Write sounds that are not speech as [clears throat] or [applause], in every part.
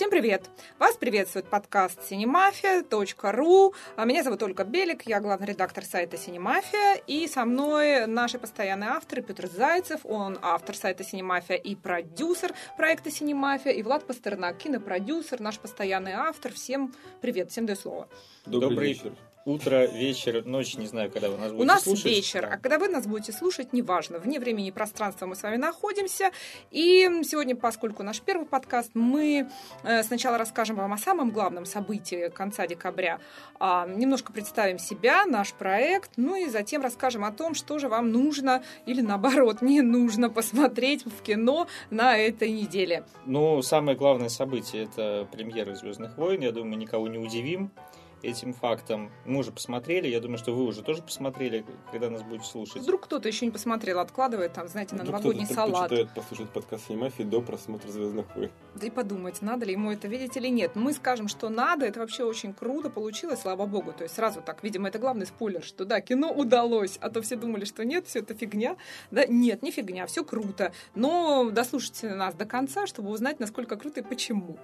Всем привет! Вас приветствует подкаст cinemafia.ru. А Меня зовут Ольга Белик, я главный редактор сайта Синемафия, и со мной наши постоянные авторы Петр Зайцев, он автор сайта Синемафия и продюсер проекта Синемафия, и Влад Пастернак, кинопродюсер, наш постоянный автор. Всем привет, всем даю слово. Добрый, Добрый вечер утро, вечер, ночь, не знаю, когда вы нас будете У нас слушать. вечер, а когда вы нас будете слушать, неважно. Вне времени и пространства мы с вами находимся. И сегодня, поскольку наш первый подкаст, мы э, сначала расскажем вам о самом главном событии конца декабря, а, немножко представим себя, наш проект, ну и затем расскажем о том, что же вам нужно или наоборот не нужно посмотреть в кино на этой неделе. Ну, самое главное событие – это премьера «Звездных войн». Я думаю, никого не удивим этим фактом. Мы уже посмотрели, я думаю, что вы уже тоже посмотрели, когда нас будете слушать. Вдруг кто-то еще не посмотрел, откладывает там, знаете, на Вдруг новогодний салат. Кто-то послушать подкаст «Синемафии» до просмотра «Звездных войн». Да и подумать, надо ли ему это видеть или нет. Мы скажем, что надо, это вообще очень круто получилось, слава богу. То есть сразу так, видимо, это главный спойлер, что да, кино удалось, а то все думали, что нет, все это фигня. Да, нет, не фигня, все круто. Но дослушайте нас до конца, чтобы узнать, насколько круто и почему.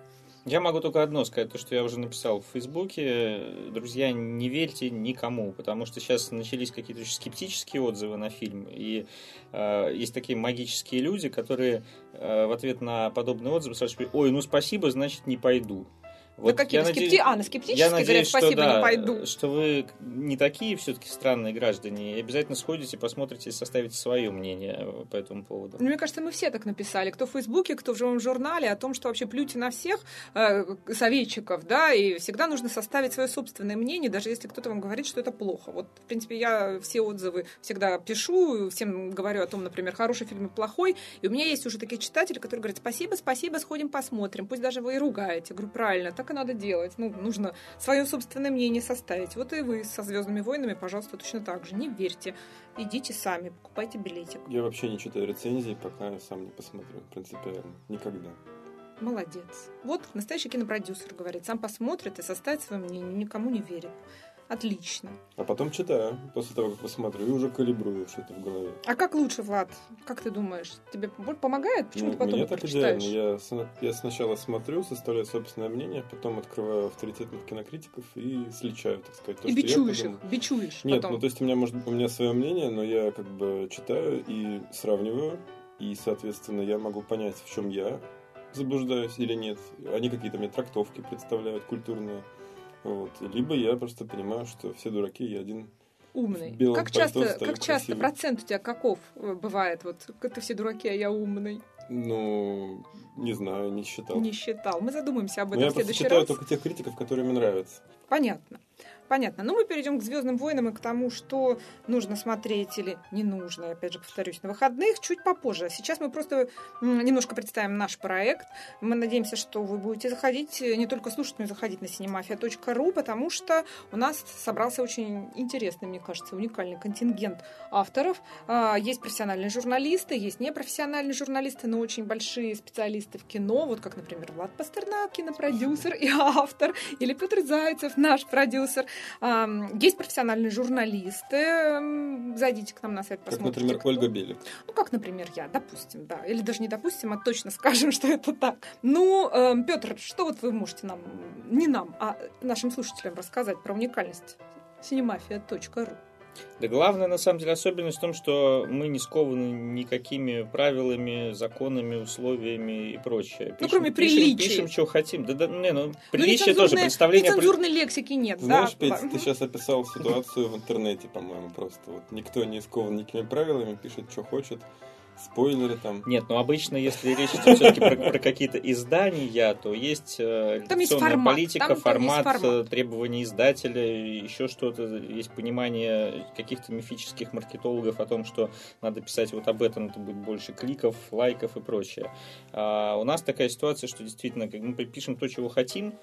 Я могу только одно сказать, то, что я уже написал в Фейсбуке. Друзья, не верьте никому, потому что сейчас начались какие-то очень скептические отзывы на фильм. И э, есть такие магические люди, которые э, в ответ на подобные отзывы спрашивают, ой, ну спасибо, значит не пойду. Вот на какие-то скепти... надеюсь, а, на скептические я надеюсь, говорят, спасибо, что, да, не пойду. Что вы не такие все-таки странные граждане, и обязательно сходите, посмотрите, составите свое мнение по этому поводу. Ну, мне кажется, мы все так написали, кто в Фейсбуке, кто в живом журнале, о том, что вообще плюйте на всех э, советчиков, да, и всегда нужно составить свое собственное мнение, даже если кто-то вам говорит, что это плохо. Вот, в принципе, я все отзывы всегда пишу, всем говорю о том, например, хороший фильм и плохой, и у меня есть уже такие читатели, которые говорят, спасибо, спасибо, сходим посмотрим, пусть даже вы и ругаете. Я говорю, правильно, так так и надо делать. Ну, нужно свое собственное мнение составить. Вот и вы со Звездными войнами, пожалуйста, точно так же. Не верьте. Идите сами, покупайте билетик. Я вообще не читаю рецензии, пока я сам не посмотрю. Принципиально. Никогда. Молодец. Вот настоящий кинопродюсер говорит, сам посмотрит и составит свое мнение, никому не верит. Отлично. А потом читаю, после того, как посмотрю, и уже калибрую что-то в голове. А как лучше, Влад? Как ты думаешь? Тебе помогает? Почему ну, ты потом Мне так идеально. Я, я сначала смотрю, составляю собственное мнение, потом открываю авторитетных кинокритиков и сличаю, так сказать. То, и бичуешь их, бичуешь Нет, потом. ну то есть у меня, может, у меня свое мнение, но я как бы читаю и сравниваю, и, соответственно, я могу понять, в чем я заблуждаюсь или нет. Они какие-то мне трактовки представляют культурные. Вот. Либо я просто понимаю, что все дураки, я один умный. Как часто, как часто процент у тебя каков э, бывает? Вот это все дураки, а я умный. Ну, не знаю, не считал. Не считал. Мы задумаемся об этом Но в следующий я раз. читаю только тех критиков, которые мне нравятся. Понятно. Понятно. Ну, мы перейдем к Звездным войнам и к тому, что нужно смотреть или не нужно, опять же, повторюсь, на выходных чуть попозже. Сейчас мы просто немножко представим наш проект. Мы надеемся, что вы будете заходить, э, не только слушать, но и заходить на cinemafia.ru, потому что у нас собрался очень интересный, мне кажется, уникальный контингент авторов. А, есть профессиональные журналисты, есть непрофессиональные журналисты, но очень большие специалисты в кино, вот как, например, Влад Пастернак, кинопродюсер и автор, или Петр Зайцев, наш продюсер. Есть профессиональные журналисты. Зайдите к нам на сайт, посмотрите. Как, например, кто. Ольга Белик. Ну, как, например, я, допустим, да. Или даже не допустим, а точно скажем, [laughs] что это так. Ну, эм, Петр, что вот вы можете нам, не нам, а нашим слушателям рассказать про уникальность cinemafia.ru? Да главная, на самом деле, особенность в том, что мы не скованы никакими правилами, законами, условиями и прочее. Пишем, ну, кроме приличия. Пишем, пишем, что хотим. Да, да, не, ну, приличие ну, тоже, представление... Нецензурной лексики нет, Знаешь, да? Петь, ты сейчас описал ситуацию в интернете, по-моему, просто. Вот никто не скован никакими правилами, пишет, что хочет спойлеры там. Нет, ну обычно, если речь идет все-таки про, про какие-то издания, то есть э, там есть формат. политика, там, формат, там формат, требования издателя, еще что-то, есть понимание каких-то мифических маркетологов о том, что надо писать вот об этом, это будет больше кликов, лайков и прочее. А у нас такая ситуация, что действительно, как мы пишем то, чего хотим,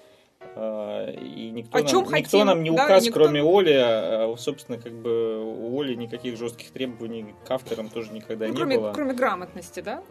и никто, О нам, чем никто хотим, нам не да, указ, никто- кроме Оли. А, Собственно, как бы у Оли никаких жестких требований к авторам тоже никогда Ну, не кроме, было. кроме грамотности, да?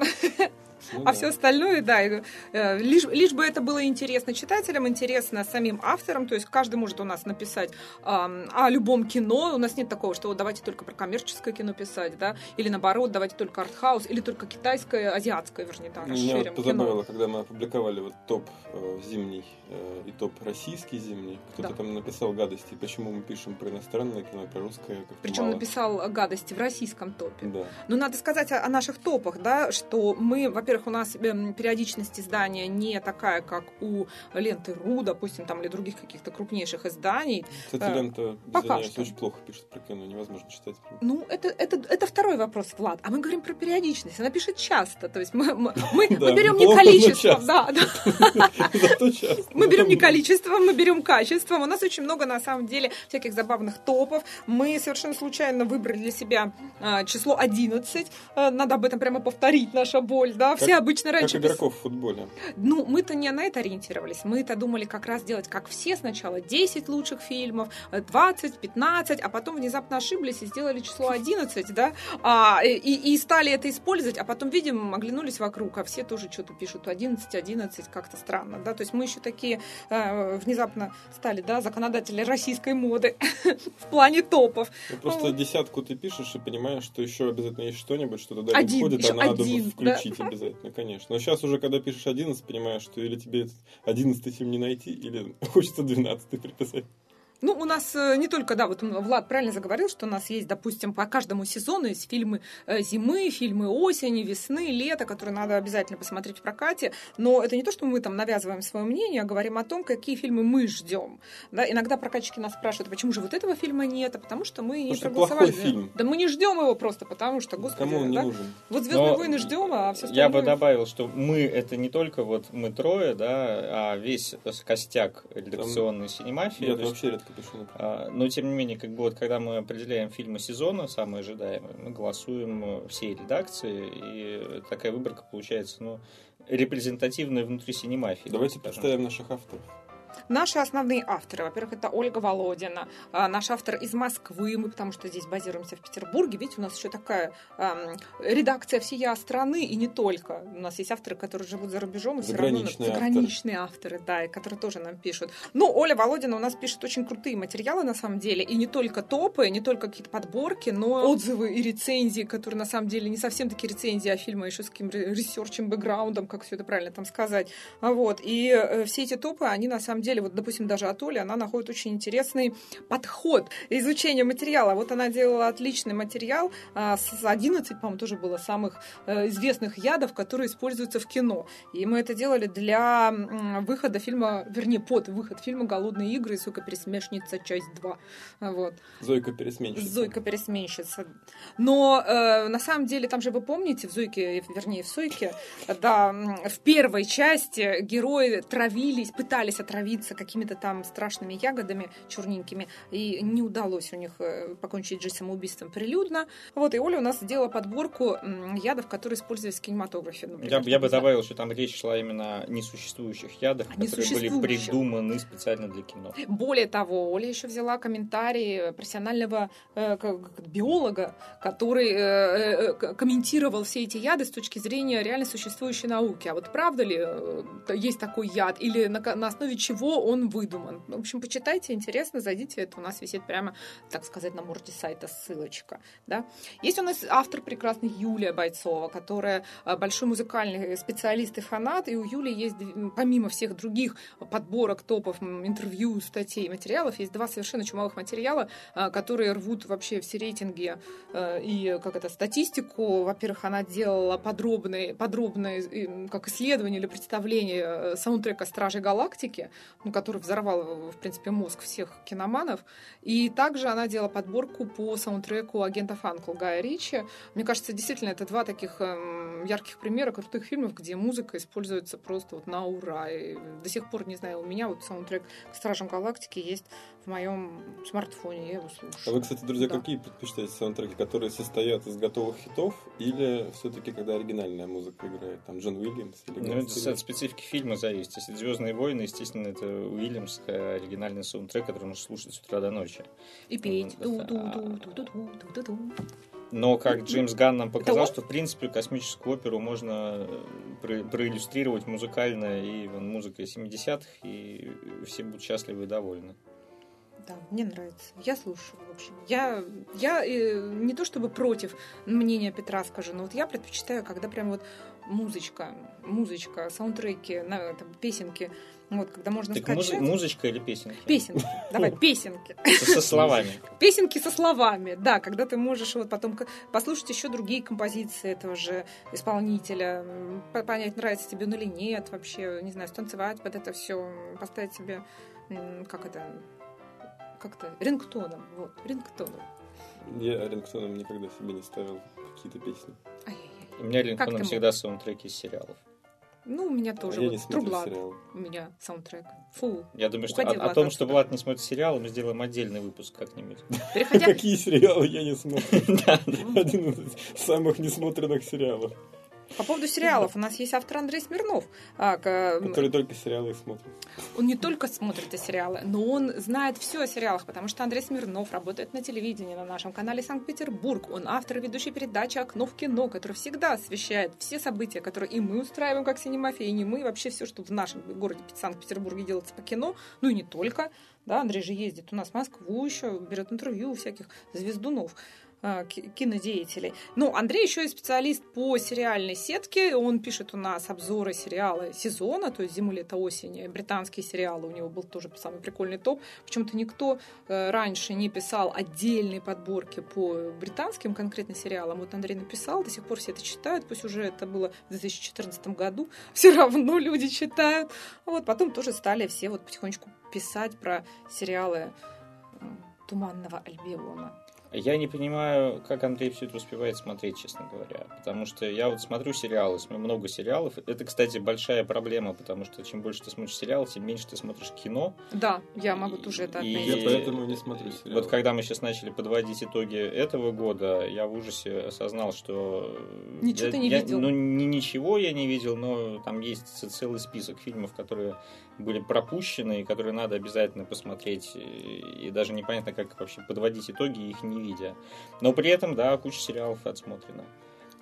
Ну А да. все остальное, да, и, э, лишь, лишь бы это было интересно читателям, интересно самим авторам, то есть каждый может у нас написать ам, о любом кино, у нас нет такого, что вот давайте только про коммерческое кино писать, да, или наоборот, давайте только артхаус, или только китайское, азиатское, вернее, да, Меня расширим вот кино. позабавило, когда мы опубликовали вот топ э, зимний э, и топ российский зимний. Кто-то Да. там написал гадости, почему мы пишем про иностранное кино, про русское как Причем мало. написал гадости в российском топе. Да. Ну, надо сказать о, о наших топах, да, что мы, во-первых, у нас эм, периодичность издания не такая, как у ленты РУ, допустим, там, или других каких-то крупнейших изданий. Кстати, Э, лента, пока что. очень плохо пишет про кино, невозможно читать. Ну, это, это, это второй вопрос, Влад. А мы говорим про периодичность. Она пишет часто. То есть мы, мы, мы, [laughs] мы берем не но количеством, часто. да, да. [laughs] [laughs] Мы берем не Зато количеством, мы берем качеством. У нас очень много, на самом деле, всяких забавных топов. Мы совершенно случайно выбрали для себя а, число 11. А, надо об этом прямо повторить, наша боль, да. Все обычно Как раньше... пис- игроков в футболе. Ну, мы-то не на это ориентировались. Мы-то думали как раз делать, как все, сначала 10 лучших фильмов, э, 20, 15, а потом внезапно ошиблись и сделали число 11, да, а, и, и стали это использовать, а потом, видим, оглянулись вокруг, а все тоже что-то пишут 11, 11, как-то странно, да, то есть мы еще такие э, внезапно стали, да, законодатели российской моды [laughs] в плане топов. Ну, просто Вот. десятку ты пишешь и понимаешь, что еще обязательно есть что-нибудь, что туда Один, не входит, а надо один, включить обязательно, конечно. Но сейчас уже, когда пишешь 11, понимаешь, что или тебе этот 11 фильм не найти, или [laughs] хочется 12 приписать. Ну, у нас э, не только, да, вот Влад правильно заговорил, что у нас есть, допустим, по каждому сезону есть фильмы э, зимы, фильмы осени, весны, лета, которые надо обязательно посмотреть в прокате. Но это не то, что мы там навязываем свое мнение, а говорим о том, какие фильмы мы ждем. Да, иногда прокатчики нас спрашивают, «А почему же вот этого фильма нет, а потому что мы не что проголосовали. плохой фильм. Да мы не ждем его просто, потому что, господи, Кому он не да? нужен? Вот Звездные Но войны ждем, а все Я бы добавил, что мы это не только вот мы трое, да, а весь костяк редакционной синемафии. Я вообще редко например. а, Но тем не менее, как бы вот когда мы определяем фильмы сезона, самые ожидаемые, мы голосуем э, всей редакции, и такая выборка получается, ну, репрезентативная внутри синемафии. Давайте представим наших авторов. Наши основные авторы, во-первых, это Ольга Володина, а, наш автор из Москвы, мы потому что здесь базируемся в Петербурге, видите, у нас еще такая ам, редакция всея страны и не только. У нас есть авторы, которые живут за рубежом, и все равно Заграничные авторы, да, и которые тоже нам пишут. Ну, Оля Володина у нас пишет очень крутые материалы на самом деле, и не только топы, не только какие-то подборки, но отзывы и рецензии, которые на самом деле не совсем такие рецензии, а фильмы еще с каким-то ресерчем, бэкграундом, как все это правильно там сказать. Вот. И э, все эти топы, они на самом деле, вот, допустим, даже от Оли, она находит очень интересный подход изучения материала. Вот она делала отличный материал а, с 11, по-моему, тоже было самых э, известных ядов, которые используются в кино. И мы это делали для м, выхода фильма, вернее, под выход фильма «Голодные игры» и «Сука пересмешница. Часть 2». Вот. Зойка пересменщица. Зойка пересменщица. Но э, на самом деле, там же вы помните, в Зойке, вернее, в Сойке, да, в первой части герои травились, пытались отравиться какими-то там страшными ягодами черненькими, и не удалось у них э, покончить жизнь самоубийством прилюдно. Вот, и Оля у нас сделала подборку ядов, которые использовались в кинематографе. например, Я, бы- я бы добавил, что там речь шла именно о несуществующих ядах, О которые были придуманы специально для кино. Более того, Оля еще взяла комментарии профессионального э, биолога, который э, э, комментировал все эти яды с точки зрения реально существующей науки. А вот правда ли э, есть такой яд или на, на основе чего он выдуман? В общем, почитайте, интересно, зайдите, это у нас висит прямо, так сказать, на морде сайта ссылочка. Да? Есть у нас автор прекрасный Юлия Бойцова, которая э, большой музыкальный специалист и фанат, и у Юли есть, помимо всех других подборок топов, интервью, статей, материалов, есть два совершенно чумовых материала, а, которые рвут вообще все рейтинги э, и как это статистику. Во-первых, она делала подробные, подробные э, как исследование или представление э, саундтрека Стражей Галактики, ну, который взорвал, в принципе, мозг всех киноманов. И также она делала подборку по саундтреку агента Фанкл Гая Ричи. Мне кажется, действительно, это два таких эм, ярких примеров крутых фильмов, где музыка используется просто вот на ура. И до сих пор, не знаю, у меня вот саундтрек к Стражам Галактики есть в моем смартфоне, я его слушаю. А вы, кстати, друзья, Да. какие предпочитаете саундтреки, которые состоят из готовых хитов, или все-таки когда оригинальная музыка играет, там Джон Уильямс или Ну, это от специфики фильма зависит. Если «Звездные войны», естественно, это Уильямс, э, оригинальный саундтрек, который можно слушать с утра до ночи. И петь. Но, как Джеймс Ганн нам показал, что, в принципе, космическую оперу можно э, про- проиллюстрировать музыкально, и вон, музыкой 70-х, и все будут счастливы и довольны. Да, мне нравится. Я слушаю, в общем. Я, я э, не то чтобы против мнения Петра скажу, но вот я предпочитаю, когда прям вот музычка, музычка, саундтреки, на, там, песенки, вот, когда можно Так скачать. музы- музычка или песенки? Песенки. [laughs] Давай, песенки. Со, словами. Песенки со словами, да, когда ты можешь вот потом послушать еще другие композиции этого же исполнителя, понять, нравится тебе он или нет, вообще, не знаю, станцевать под это все, поставить себе, как это, как-то, рингтоном, вот, рингтоном. Я рингтоном никогда себе не ставил какие-то песни. Ай-яй-яй. У меня рингтоном всегда саундтреки из сериалов. Ну, у меня тоже я вот не смотрю Трублат, сериалы. у меня саундтрек. Фу. Я думаю, что о, о том, что Влад не смотрит сериалы, мы сделаем отдельный выпуск как-нибудь. Переходя [laughs] Какие сериалы я не смотрю? [laughs] Один из самых несмотренных сериалов, по поводу сериалов, у нас есть автор Андрей Смирнов. а, к- которые только сериалы и смотрят. Он не только смотрит эти сериалы, но он знает все о сериалах, потому что Андрей Смирнов работает на телевидении, на нашем канале Санкт-Петербург. Он автор и ведущей передачи «Окно в кино», который всегда освещает все события, которые и мы устраиваем как синемафия, и не мы, и вообще все, что в нашем городе Санкт-Петербурге делается по кино, ну и не только. Да, Андрей же ездит у нас в Москву еще, берет интервью у всяких звездунов кинодеятелей. Ну, Андрей еще и специалист по сериальной сетке. Он пишет у нас обзоры сериала сезона, то есть зиму, лето, осень. Британские сериалы. У него был тоже самый прикольный топ. Почему-то никто э, раньше не писал отдельные подборки по британским конкретно сериалам. Вот Андрей написал, до сих пор все это читают. Пусть уже это было в 2014 году. [laughs] Все равно люди читают. Вот потом тоже стали все вот потихонечку писать про сериалы Туманного Альбиона. Я не понимаю, как Андрей все это успевает смотреть, честно говоря. Потому что я вот смотрю сериалы, смотрю много сериалов. Это, кстати, большая проблема, потому что чем больше ты смотришь сериалов, тем меньше ты смотришь кино. Да, я могу тоже это И- отметить. Я поэтому не смотрю сериалы. Вот когда мы сейчас начали подводить итоги этого года, я в ужасе осознал, что... Ничего я- ты не я- видел. Ну, ни- ничего я не видел, но там есть целый список фильмов, которые были пропущены, и которые надо обязательно посмотреть. И, даже непонятно, как вообще подводить итоги, их не видя. Но при этом, да, куча сериалов отсмотрена.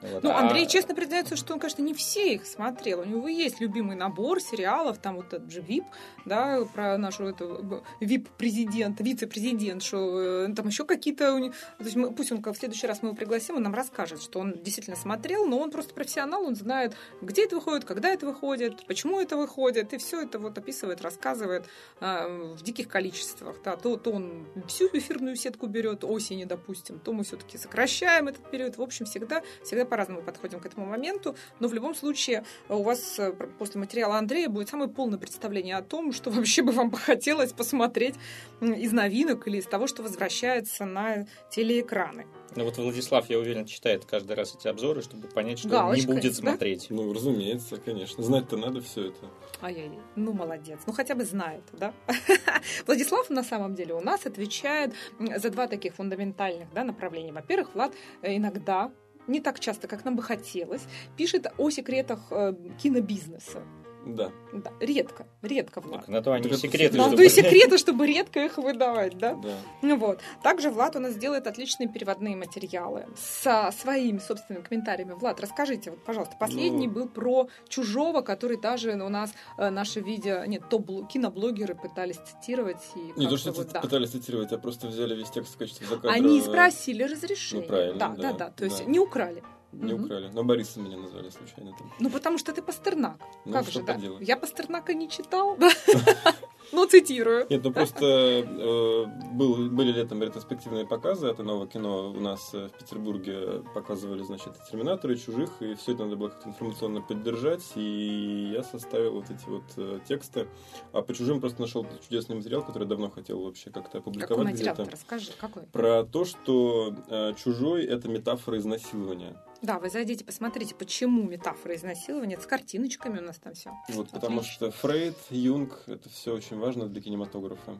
Вот. Ну, А- Андрей честно признается, что он, конечно, не все их смотрел. У него есть любимый набор сериалов, там вот этот же ВИП, да, про нашу эту ВИП-президента, вице-президент, что э, там еще какие-то... То есть мы- пусть он в следующий раз мы его пригласим, он нам расскажет, что он действительно смотрел, но он просто профессионал, он знает, где это выходит, когда это выходит, почему это выходит, и все это вот описывает, рассказывает э, в диких количествах. Да. То, то он всю эфирную сетку берет осени, допустим, то мы все-таки сокращаем этот период. В общем, всегда, всегда по-разному подходим к этому моменту, но в любом случае э, у вас э, после материала Андрея будет самое полное представление о том, что [laughs] вообще бы вам бы хотелось посмотреть из новинок или из того, что возвращается на телеэкраны. Ну вот Владислав, я уверен, читает каждый раз эти обзоры, чтобы понять, что он не будет да? смотреть. Ну, разумеется, конечно. Знать-то надо все это. Ай-яй, ну молодец. Ну хотя бы знает, да? [laughs] Владислав на самом деле у нас отвечает за два таких фундаментальных да, направления. Во-первых, Влад э, иногда не так часто, как нам бы хотелось, пишет о секретах э, кинобизнеса. Да. Да, редко, редко, Влад. Так, на то они Так секреты, секрет. то и [laughs] чтобы- секреты, чтобы редко их выдавать, да? Да. Ну вот. Также Влад у нас делает отличные переводные материалы со своими собственными комментариями. Влад, расскажите, вот, пожалуйста, последний Ну. был про чужого, который даже у нас э, наши видео, нет, топ киноблогеры пытались цитировать и Не то, что вот, да. пытались цитировать, а просто взяли весь текст в качестве заказа. Они спросили разрешение. Ну, правильно, да, да, да, да. То есть да. не украли. Не украли. Но Бориса меня назвали случайно там. Ну, потому что ты Пастернак. Ну, как что же, поделать. Я Пастернака не читал? [laughs] Ну, цитирую. Нет, ну просто э, был, были летом ретроспективные показы от нового кино. У нас э, в Петербурге показывали, значит, Терминаторы, Чужих, и все это надо было как-то информационно поддержать. И я составил вот эти вот э, тексты. А по Чужим просто нашел чудесный материал, который давно хотел вообще как-то Какой опубликовать материал? где-то. Расскажи, какой? Про то, что чужой это метафора изнасилования. Да, вы зайдите, посмотрите, почему метафора изнасилования. Это с картиночками у нас там все. Вот, потому Отлично. что Фрейд, Юнг, это все очень важно для кинематографа.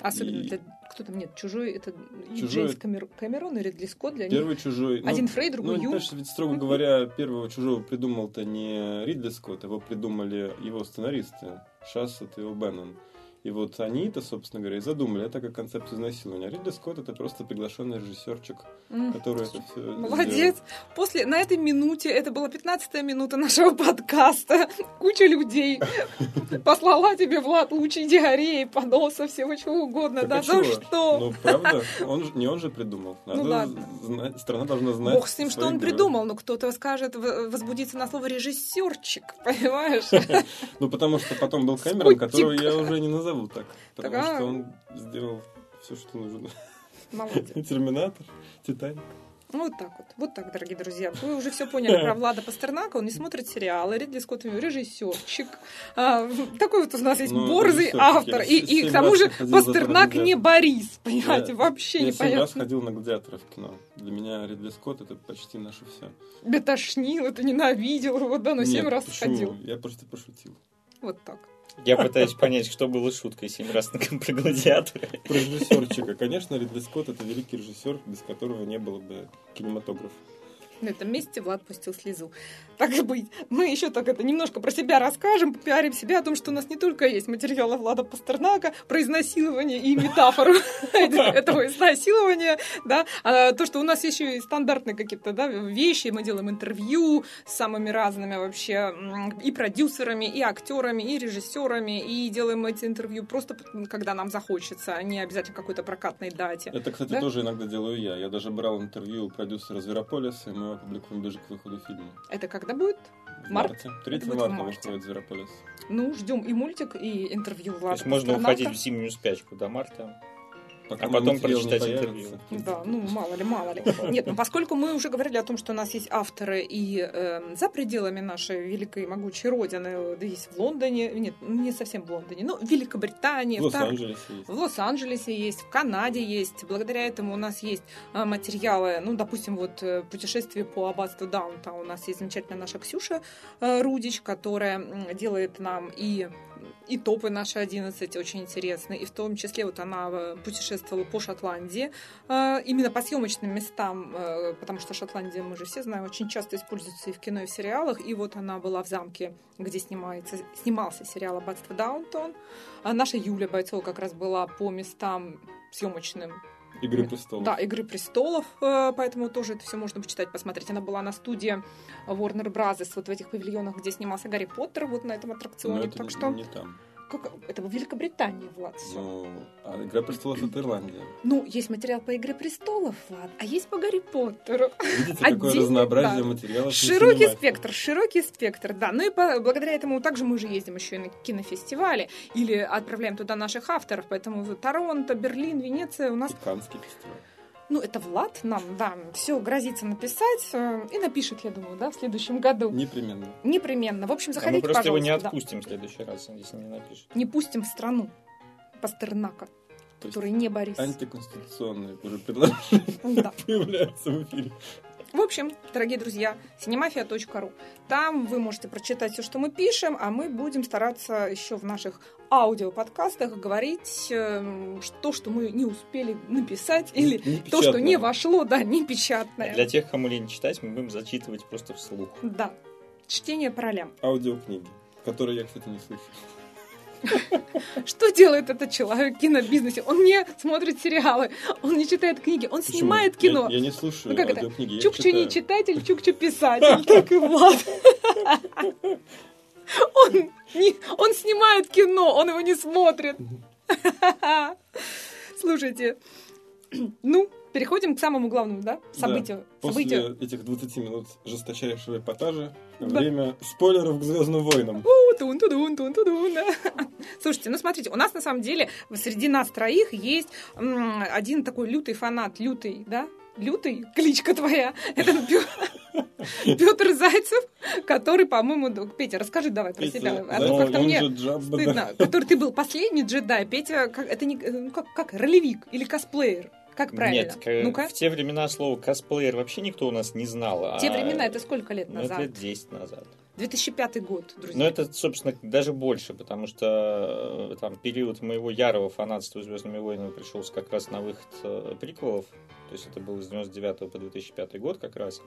Особенно И- для... Кто там? Нет, чужой это Чужой- Джеймс Камер... Камерон и Ридли Скотт для них. Первый чужой. ну, Один Фрейд, другой Ну, Юнг. понимаешь, ведь, строго говоря, первого чужого придумал-то не Ридли Скотт, его придумали его сценаристы, Шассет и О'Беннон. И вот они-то, собственно говоря, и задумали это как концепцию изнасилования. Ридли Скотт это просто приглашенный режиссерчик, М. который это все Молодец. После, на этой минуте, это была 15 минута нашего подкаста, куча людей [laughs] послала тебе, Влад, лучи диареи, поноса, всего чего угодно. Да за что? Ну, правда, он не он же придумал. Ну, ладно. страна должна знать. Бог с ним, что он придумал, но кто-то скажет, возбудится на слово режиссерчик, [laughs] понимаешь? [laughs] Ну, потому что потом был Кэмерон, Скотик. которого я уже не назову так. Потому Так, а- что он сделал все, что нужно. Молодец. [laughs] Терминатор, Титаник. Ну, Вот так вот. Вот так, дорогие друзья. Вы уже все поняли про Влада Пастернака. Он не смотрит сериалы. Ридли Скотт режиссерчик. А, такой вот у нас есть Ну, борзый автор. Я И, и к тому раз же ходил Пастернак не Борис. Понимаете, Я- вообще Я семь раз непонятно. ходил на гладиаторов в кино. Для меня Ридли Скотт это почти наше все. Тебя тошнило, ты ненавидел его, да, но семь раз сходил. Я просто пошутил. Вот так. Я пытаюсь понять, что было шуткой семь раз на про гладиатора. Про режиссерчика. Конечно, Ридли Скотт это великий режиссер, без которого не было бы кинематографа. На этом месте Влад пустил слезу. Так и быть. Мы еще так это немножко про себя расскажем, попиарим себя о том, что у нас не только есть материалы Влада Пастернака про изнасилование и метафору [laughs] [laughs] этого изнасилования, да, а то, что у нас еще и стандартные какие-то да, вещи, мы делаем интервью с самыми разными вообще и продюсерами, и актерами, и режиссерами, и делаем эти интервью просто когда нам захочется, а не обязательно какой-то прокатной дате. Это, кстати, тоже иногда делаю я. Я даже брал интервью у продюсера Зверополиса, и мы его опубликуем ближе к выходу фильма. Это когда будет? В Март? марте. 3 Это будет в марта марте. выходит Зверополис. Ну, ждем и мультик, и интервью То Влада есть можно уходить в зимнюю спячку до марта. Пока А потом прочитать интервью. Да, ну мало ли, мало ли. Нет, ну поскольку мы уже говорили о том, что у нас есть авторы и э, за пределами нашей великой и могучей родины, да есть в Лондоне, нет, не совсем в Лондоне, но в Великобритании, В Лос-Анджелесе есть. в Лос-Анджелесе есть, в Канаде есть. Благодаря этому у нас есть а, материалы, ну, допустим, вот э, путешествие по аббатству Даунтаун. У нас есть замечательная наша Ксюша э, Рудич, которая делает нам и и топы наши 11 очень интересные. И в том числе вот она э, путешествовала по Шотландии, э, именно по съемочным местам, э, потому что Шотландия, мы же все знаем, очень часто используется и в кино, и в сериалах. И вот она была в замке, где снимается, снимался сериал «Аббатство Даунтон». А наша Юля Бойцова как раз была по местам съемочным Игры престолов. да, «Игры престолов», э, поэтому тоже это все можно почитать, посмотреть. Она была на студии Warner Bros. вот в этих павильонах, где снимался Гарри Поттер, вот на этом Но аттракционе. это так не- что не там. Как- это в Великобритании, Влад, всё. Ну, а Игра престолов это Ирландия. Ну, есть материал по «Игре престолов», Влад, а есть по Гарри Поттеру. Видите, какое Отдельно, разнообразие да. материалов. Широкий спектр, широкий спектр, да. Ну и по- благодаря этому также мы же ездим еще и на кинофестивали или отправляем туда наших авторов, поэтому Торонто, Берлин, Венеция у нас И Каннский фестиваль. Ну, это Влад нам, да, все грозится написать э, и напишет, я думаю, да, в следующем году. Непременно. Непременно. В общем, А мы заходите, просто его не да. отпустим в следующий раз, если не напишет. Не пустим в страну Пастернака, То который не Борис. антиконституционные уже предложения Да. [laughs] появляются в эфире. В общем, дорогие друзья, cinemafia.ru. Там вы можете прочитать все, что мы пишем, а мы будем стараться еще в наших аудиоподкастах говорить э, то, что мы не успели написать, или Не то, что не вошло, да, не печатное. Для тех, кому лень читать, мы будем зачитывать просто вслух. Да. Чтение по ролям. Аудиокниги, которые я, кстати, не слышу. [laughs] Что делает этот человек в кинобизнесе? Он не смотрит сериалы, он не читает книги, он Почему? снимает Я- кино. Я, не слушаю Ну, как это? я Чукча не читатель, Чукча [laughs] писатель. Так и Влад. [laughs] Он, не- он снимает кино, он его не смотрит. Слушайте, [clears throat] Ну, переходим к самому главному, да? Событию. После Событию. этих 20 минут жесточайшего эпатажа Да. время спойлеров к Звездным войнам. У, тун тудун тун тудун да. [laughs] Слушайте, ну смотрите, у нас на самом деле среди нас троих есть м, один такой лютый фанат, лютый, да? Лютый, кличка твоя. [laughs] Это Петр [laughs] Зайцев, который, по-моему, Петя, расскажи давай про себя. А то как-то он мне да. стыдно. Который ты был последний джедай. Петя, как- это не ну, как, как ролевик или косплеер. Как правильно? Нет, к- Ну-ка. в те времена слово косплеер вообще никто у нас не знал. Те а- времена, это сколько лет ну, это назад? лет 10 назад. 2005 год, друзья. Но это, собственно, даже больше, потому что э, там период моего ярого фанатства Звездными войнами пришелся как раз на выход э, приквелов. То есть это был с 99 по 2005 год как раз.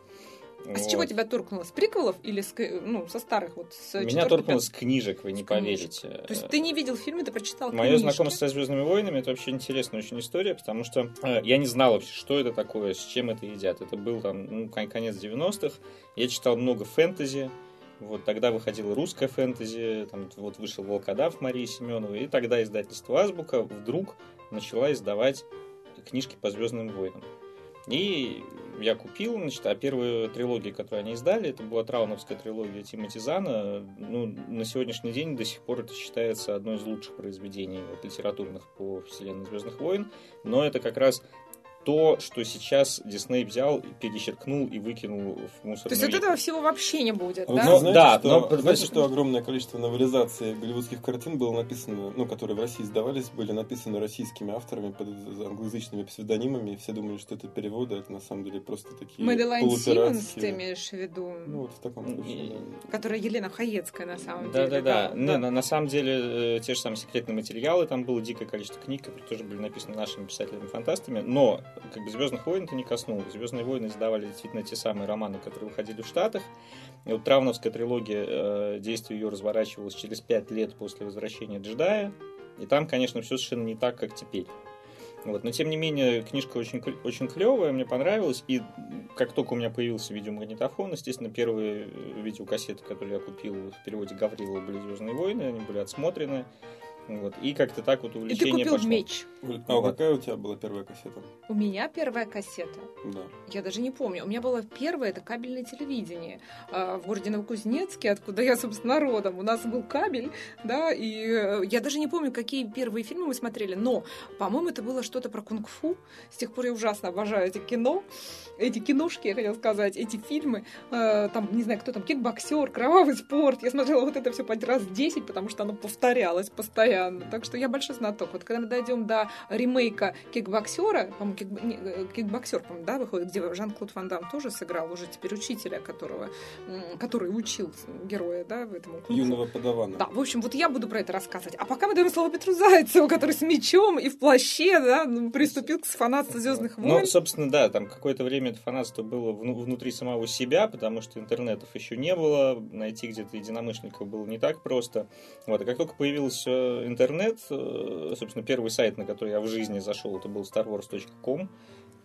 А с чего тебя торкнуло? С приквелов или с, ну, со старых? Вот, с Меня торкнуло с книжек, вы не С книжек. поверите. То есть ты не видел фильмы, ты прочитал Мое книжки? знакомство со Звездными войнами это вообще интересная очень история, потому что э, я не знал вообще, что это такое, с чем это едят. Это был там ну, кон- конец 90-х. Я читал много фэнтези. Вот тогда выходила русская фэнтези, там вот вышел Волкодав Марии Семеновой, и тогда издательство Азбука вдруг начала издавать книжки по Звездным войнам. И я купил, значит, а первая трилогия, которую они издали, это была трауновская трилогия Тимоти Зана. Ну, на сегодняшний день до сих пор это считается одной из лучших произведений вот, литературных по вселенной Звездных войн. Но это как раз то, что сейчас Дисней взял, и перечеркнул и выкинул в То мусорную есть ячейку. этого всего вообще не будет, вы да? Ну, знаете, да, что, но- знаете, что огромное количество новелизаций голливудских картин было написано, ну, которые в России издавались, были написаны российскими авторами под англоязычными псевдонимами, и все думали, что это переводы, это на самом деле просто такие Мэдалайн Симмонс, ты имеешь в виду? Ну, вот в таком случае, да. Которая Елена Хаецкая на самом Да, деле. да, да. Не, на, на самом деле, э, те же самые секретные материалы, там было дикое количество книг, которые тоже были написаны нашими писателями-фантастами, но как бы Звездных войн это не коснулось. Звездные войны издавали действительно те самые романы, которые выходили в Штатах. И вот Травновская трилогия, э, действие ее разворачивалось через пять лет после возвращения джедая. И там, конечно, все совершенно не так, как теперь. Вот. Но, тем не менее, книжка очень, очень клевая, мне понравилась. И как только у меня появился видеомагнитофон, естественно, первые э, видеокассеты, которые я купил в переводе Гаврилова, были «Звездные войны», они были отсмотрены. Вот. И как-то так вот И ты увлечение купил пошло. меч. А какая у тебя была первая кассета? У меня первая кассета. Да. Я даже не помню. У меня было первое, это кабельное телевидение э, в городе Новокузнецке, откуда я, собственно, родом. У нас был кабель, да, и э, я даже не помню, какие первые фильмы мы смотрели, но, по-моему, это было что-то про кунг-фу. С тех пор я ужасно обожаю эти кино, эти киношки, я хотела сказать, эти фильмы. Э, там, не знаю, кто там, кикбоксер, кровавый спорт. Я смотрела вот это все по раз 10, потому что оно повторялось постоянно. Так что я большой знаток. Вот когда мы дойдем до ремейка кикбоксера, по-моему, кик- э, кикбоксер, по-моему, да, выходит, где Жан-Клод Ван Дам тоже сыграл уже теперь учителя, которого, который учил героя, да, в этом кунг-фу. Юного подавана. Да, в общем, вот я буду про это рассказывать. А пока мы даем слово Петру Зайцеву, который с мечом и в плаще, да, ну, приступил к фанатству Звездных войн. Ну, собственно, да, там какое-то время это фанатство было вну- внутри самого себя, потому что интернетов еще не было, найти где-то единомышленников было не так просто. Вот, и как только появился интернет, э, собственно, первый сайт, на который я в жизни зашел, это был starwars.com,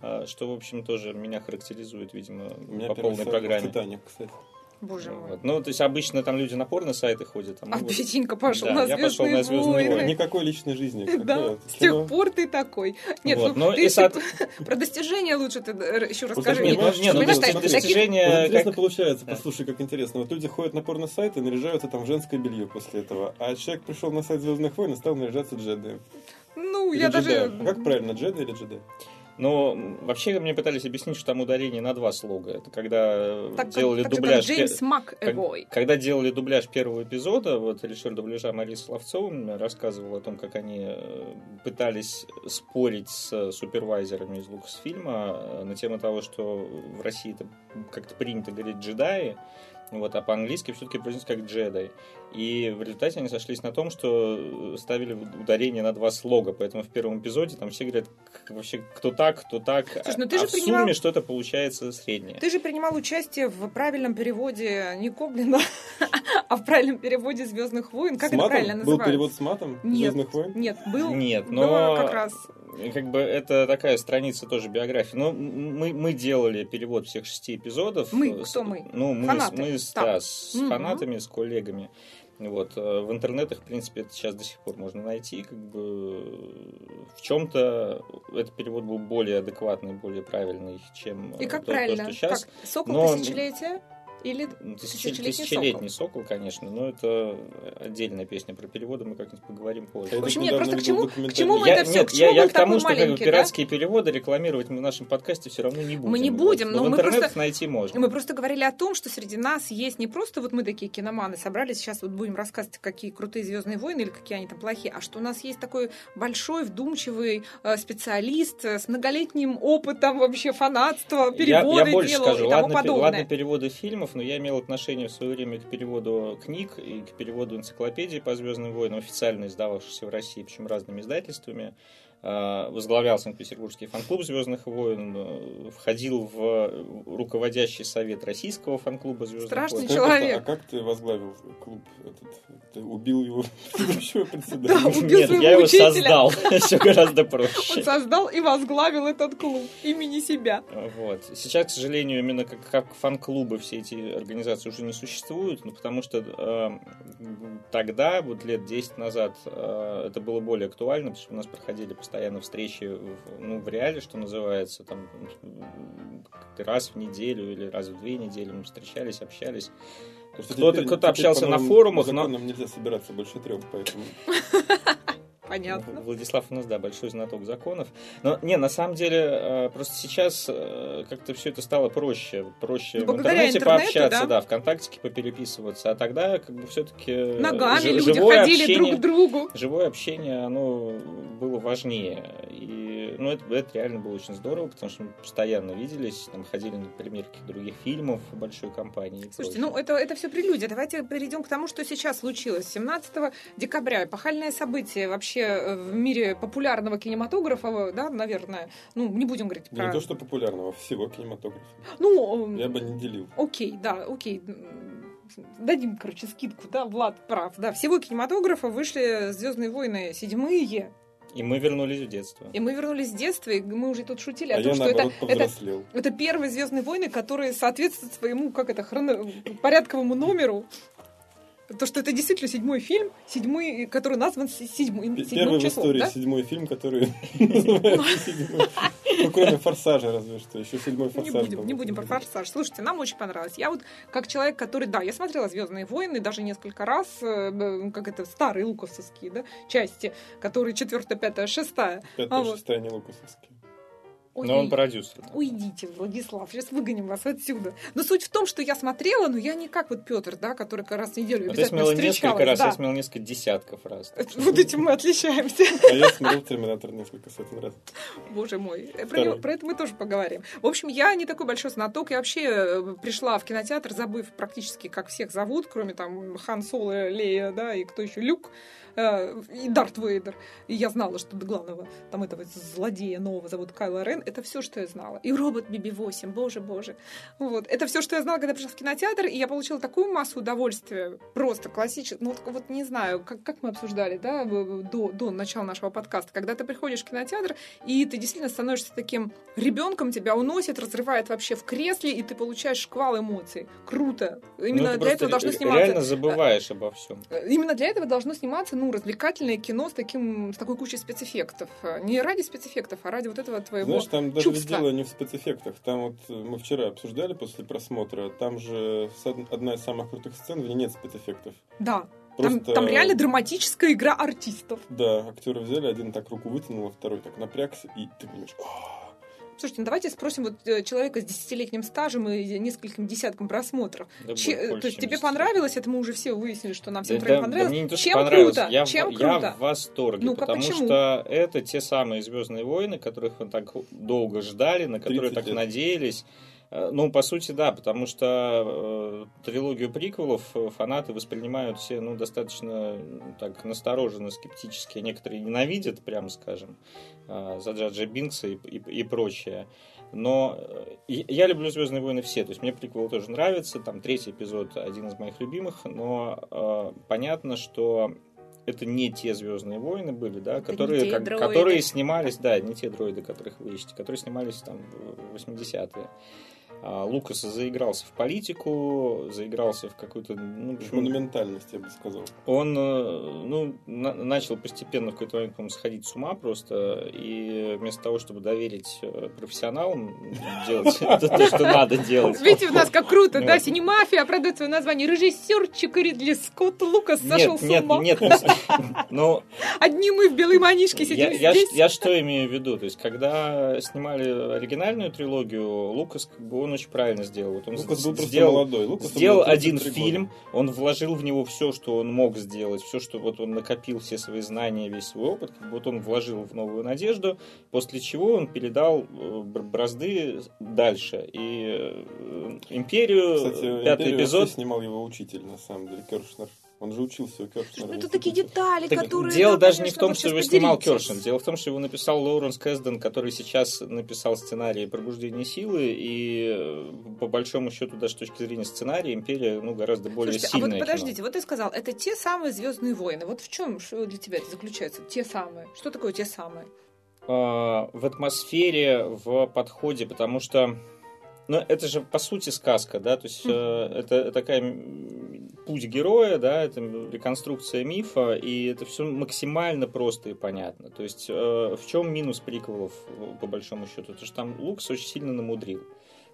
э, что, в общем, тоже меня характеризует, видимо, У меня по полной сайт программе. Титаник, кстати. Боже мой. Вот. Ну, то есть обычно там люди на порно-сайты ходят. А ну, вот. Петенька пошел Да, на я пошел Звездные на «Звездные войны. войны». Никакой личной жизни. Да, с тех пор ты такой. Нет, Вот, ну, ты сад- [laughs] про достижения лучше ты э, еще Вот расскажи. так, Не, ну, понимаешь, не, ну, Вот достижения... интересно как- получается, Да. послушай, как интересно. Вот люди ходят на порно-сайт и наряжаются там в женское белье после этого. А человек пришел на сайт Звездных войн и стал наряжаться джедаем. Ну, Или я даже... джедаем. Как правильно, джедай или джедай? Но вообще мне пытались объяснить, что там ударение на два слога. Это когда э, Так, делали так же, дубляж... Джеймс пе- МакЭвой. как- когда делали дубляж первого эпизода, вот режиссер дубляжа Мария Славцова мне рассказывал о том, как они э, пытались спорить с супервайзерами из Лукасфильма э, на тему того, что в России это как-то принято говорить джедаи, вот, а по-английски все-таки произносится как джедай. И в результате они сошлись на том, что э, ставили ударение на два слога. Поэтому в первом эпизоде там все говорят вообще кто так, кто так. Слушай, ну ты а же в принимал- сумме что-то получается среднее. Ты же принимал участие в правильном переводе не Коблина, [laughs] а в правильном переводе Звездных войн. Как с это матом? правильно Был называется? перевод с матом Нет. Звездных войн? Нет, был. Нет, но как раз. как бы это такая страница тоже биографии. Но мы, мы делали перевод всех шести эпизодов. Мы? С- Кто мы? Ну, мы, с- Фанаты. мы с, Так. да, с Мгм. фанатами, с коллегами. Вот. э, В интернетах, в принципе, это сейчас до сих пор можно найти. Как бы в чем-то этот перевод был более адекватный, более правильный, чем И э, как то, то, правильно? что сейчас. Как? Сокол Но- тысячелетия? Или Ну, тысячелетний, Тысячелетний тысячелетний сокол. конечно, но это отдельная песня про переводы, мы как-нибудь поговорим позже. Я В общем, нет, просто к чему- к чему мы документальный- это всё- нет, к я, чему я мы к тому, такой что как бы, да? пиратские переводы рекламировать мы в нашем подкасте все равно не будем. Мы не будем, Вот. но в мы просто- найти можно. Мы просто говорили о том, что среди нас есть не просто вот мы такие киноманы собрались, сейчас вот будем рассказывать, какие крутые Звездные войны или какие они там плохие, а что у нас есть такой большой, вдумчивый э, специалист с многолетним опытом вообще фанатства, Я, переводы я больше делал скажу, и тому ладно, подобное. ладно переводы фильмов, но я имел отношение в свое время к переводу книг и к переводу энциклопедии по Звездным войнам, официально издававшейся в России, причем разными издательствами. А, Возглавлял Санкт-Петербургский фан-клуб Звездных войн, э, входил в руководящий совет российского фан-клуба Звездных Страшный войн. Скажи, человек. А как ты возглавил клуб этот? Ты убил его [laughs] предыдущего Да, председателя? убил Нет, я его учителя. создал. [laughs] Все гораздо Он проще. создал и возглавил этот клуб имени себя. Вот. Сейчас, к сожалению, именно как, как фан-клубы все эти организации уже не существуют, ну, потому что э, тогда, вот лет 10 назад, э, это было более актуально, потому что у нас проходили постоянно встречи в, ну, в реале, что называется, там раз в неделю или раз в две недели мы встречались, общались. Кто-то- теперь общался на форумах, но- законам нельзя собираться больше трех, поэтому... [laughs] Понятно. Владислав у нас, да, большой знаток законов. Но, не, на самом деле, э, просто сейчас э, как-то все это стало проще. Проще Ну, в интернете пообщаться, да. да, ВКонтактике попереписываться. А тогда, как бы, все-таки... Ногами люди ходили друг к другу. Живое общение, оно было важнее. И, ну, это, это реально было очень здорово, потому что мы постоянно виделись, там, ходили на примерки других фильмов большой компании. Слушайте, ну это, это все прелюдия. Давайте перейдем к тому, что сейчас случилось. 17 декабря эпохальное событие вообще э, в мире популярного кинематографа, да, наверное. Ну, не будем говорить Не про... то, что популярного, всего кинематографа. Ну, Я бы не делил. окей, да, окей. Дадим, короче, скидку, да, Влад прав. Да, всего кинематографа вышли Звездные войны седьмые. И мы вернулись в детство. И мы вернулись с детства, и мы уже тут шутили А о том, я, что это, наоборот, это, повзрослел. это первые Звездные войны, которые соответствуют своему, как это, хроно... порядковому номеру. То, что это действительно седьмой фильм, седьмой, который назван с- седьмым, Первый в числом, истории да? седьмой фильм, который [laughs] называется седьмой. Ну, кроме «Форсажа», разве что. Еще седьмой Не «Форсаж» будем, был. не будем про форсаж. Слушайте, нам очень понравилось. Я вот как человек, который, да, я смотрела Звездные войны даже несколько раз, э, б- как это старые луковцевские, да, части, которые четвертая, пятая, шестая. Пятая, А шестая, не лукасовские. Ой, Но он продюсер. да. Уйдите, Владислав, сейчас выгоним вас отсюда. Но суть в том, что я смотрела, но я не как вот Петр, да, который как раз в неделю Ну, ты обязательно смела несколько раз, да. я смел несколько десятков раз. Вот этим мы отличаемся. А я смотрел «Терминатор» несколько сотен раз. Боже мой. Про, него- про это мы тоже поговорим. В общем, я не такой большой знаток. Я вообще э, пришла в кинотеатр, забыв практически, как всех зовут, кроме там Хан Соло, Лея, да, и кто еще, Люк э, и Дарт Вейдер. И я знала, что главного там этого злодея нового зовут Кайло Рен. Это все, что я знала. И робот BB-8, боже, боже. Вот. Это все, что я знала, когда пришла в кинотеатр, и я получила такую массу удовольствия. Просто классическое. Ну, вот, не знаю, как, как мы обсуждали, да, до, до начала нашего подкаста. Когда ты приходишь в кинотеатр, и ты действительно становишься таким ребенком, тебя уносит, разрывает вообще в кресле, и ты получаешь шквал эмоций. Круто. Именно Ну, для этого должно сниматься. Реально забываешь обо всем. Э, Именно для этого должно сниматься, ну, развлекательное кино с таким, с такой кучей спецэффектов. Э, Не ради спецэффектов, а ради вот этого твоего Знаешь, там даже ведь чувства. дело не в спецэффектах. Там вот э, мы вчера обсуждали после просмотра, там же одна из самых крутых сцен, ней нет спецэффектов. Да. Там, Просто- там реально драматическая игра артистов. Да, актеры взяли, один так руку вытянул, а второй так напрягся, и ты понимаешь, «А, Слушайте, ну давайте спросим вот э, человека с десятилетним стажем и нескольким десятком просмотров. Да Че- больше, то есть тебе понравилось? Это мы уже все выяснили, что нам всем Да, троим понравилось. да мне не то, что Чем понравилось, круто? Я, в- Чем я круто? в восторге, Ну-ка, потому почему? что это те самые Звездные войны, которых мы так долго ждали, на которые 30 так лет. надеялись. Э, Ну, по сути, да, потому что э, трилогию приквелов э, фанаты воспринимают все, ну, достаточно так настороженно, скептически. Некоторые ненавидят, прямо скажем, э, за Джаджа Бинкса и, и, и прочее. Но э, я люблю Звездные войны все. То есть мне приквел тоже нравится. Там третий эпизод один из моих любимых. Но э, понятно, что это не те Звездные войны были, да, Это которые, как- дроиды. которые снимались, да, не те дроиды, которых вы ищете, которые снимались там в 80-е. А Лукас заигрался в политику, заигрался в какую-то... Ну, В монументальность, я бы сказал. он э, ну, на- начал постепенно в какой-то момент, по-моему, сходить с ума просто, и вместо того, чтобы доверить э, профессионалам делать [laughs] то, то, что надо делать. Видите, у нас как круто, да, синемафия продает свое название. Режиссерчик Ридли Скотт Лукас сошел Нет, с нет, ума. нет, [laughs] не- ну, Одни мы в белой манишке сидим я, здесь. я что имею в виду? То есть, когда снимали оригинальную трилогию, Лукас, как бы, он очень правильно сделал. Вот он Лукас был сделал, молодой. Лукасу сделал один 33 года. фильм, он вложил в него все, что он мог сделать, все, что вот он накопил, все свои знания, весь свой опыт, вот он вложил в новую надежду, после чего он передал э, бр- бразды дальше. И э, империю, Кстати, пятый «Империю» эпизод. снимал его учитель, на самом деле, Кершнер. Он же учился у Кершнера. Ну, это такие детали, Так которые... дело да, даже не в том, что его снимал. Кершин. Дело в том, что его написал Лоуренс Кэсден, который сейчас написал сценарий «Пробуждение силы», и э, по большому счету, даже с точки зрения сценария, «Империя» ну, гораздо более Слушайте, а сильная вот подождите, вот ты сказал, это те самые Звездные войны. Вот в чем что для тебя это заключается? Те самые. Что такое те самые? в атмосфере, в подходе, потому что ну, это же по сути сказка, да, то есть э, это такая м, путь героя, да, это реконструкция мифа, и это все максимально просто и понятно. То есть э, в чем минус приквелов, э, по большому счету? То, что там Лукс очень сильно намудрил.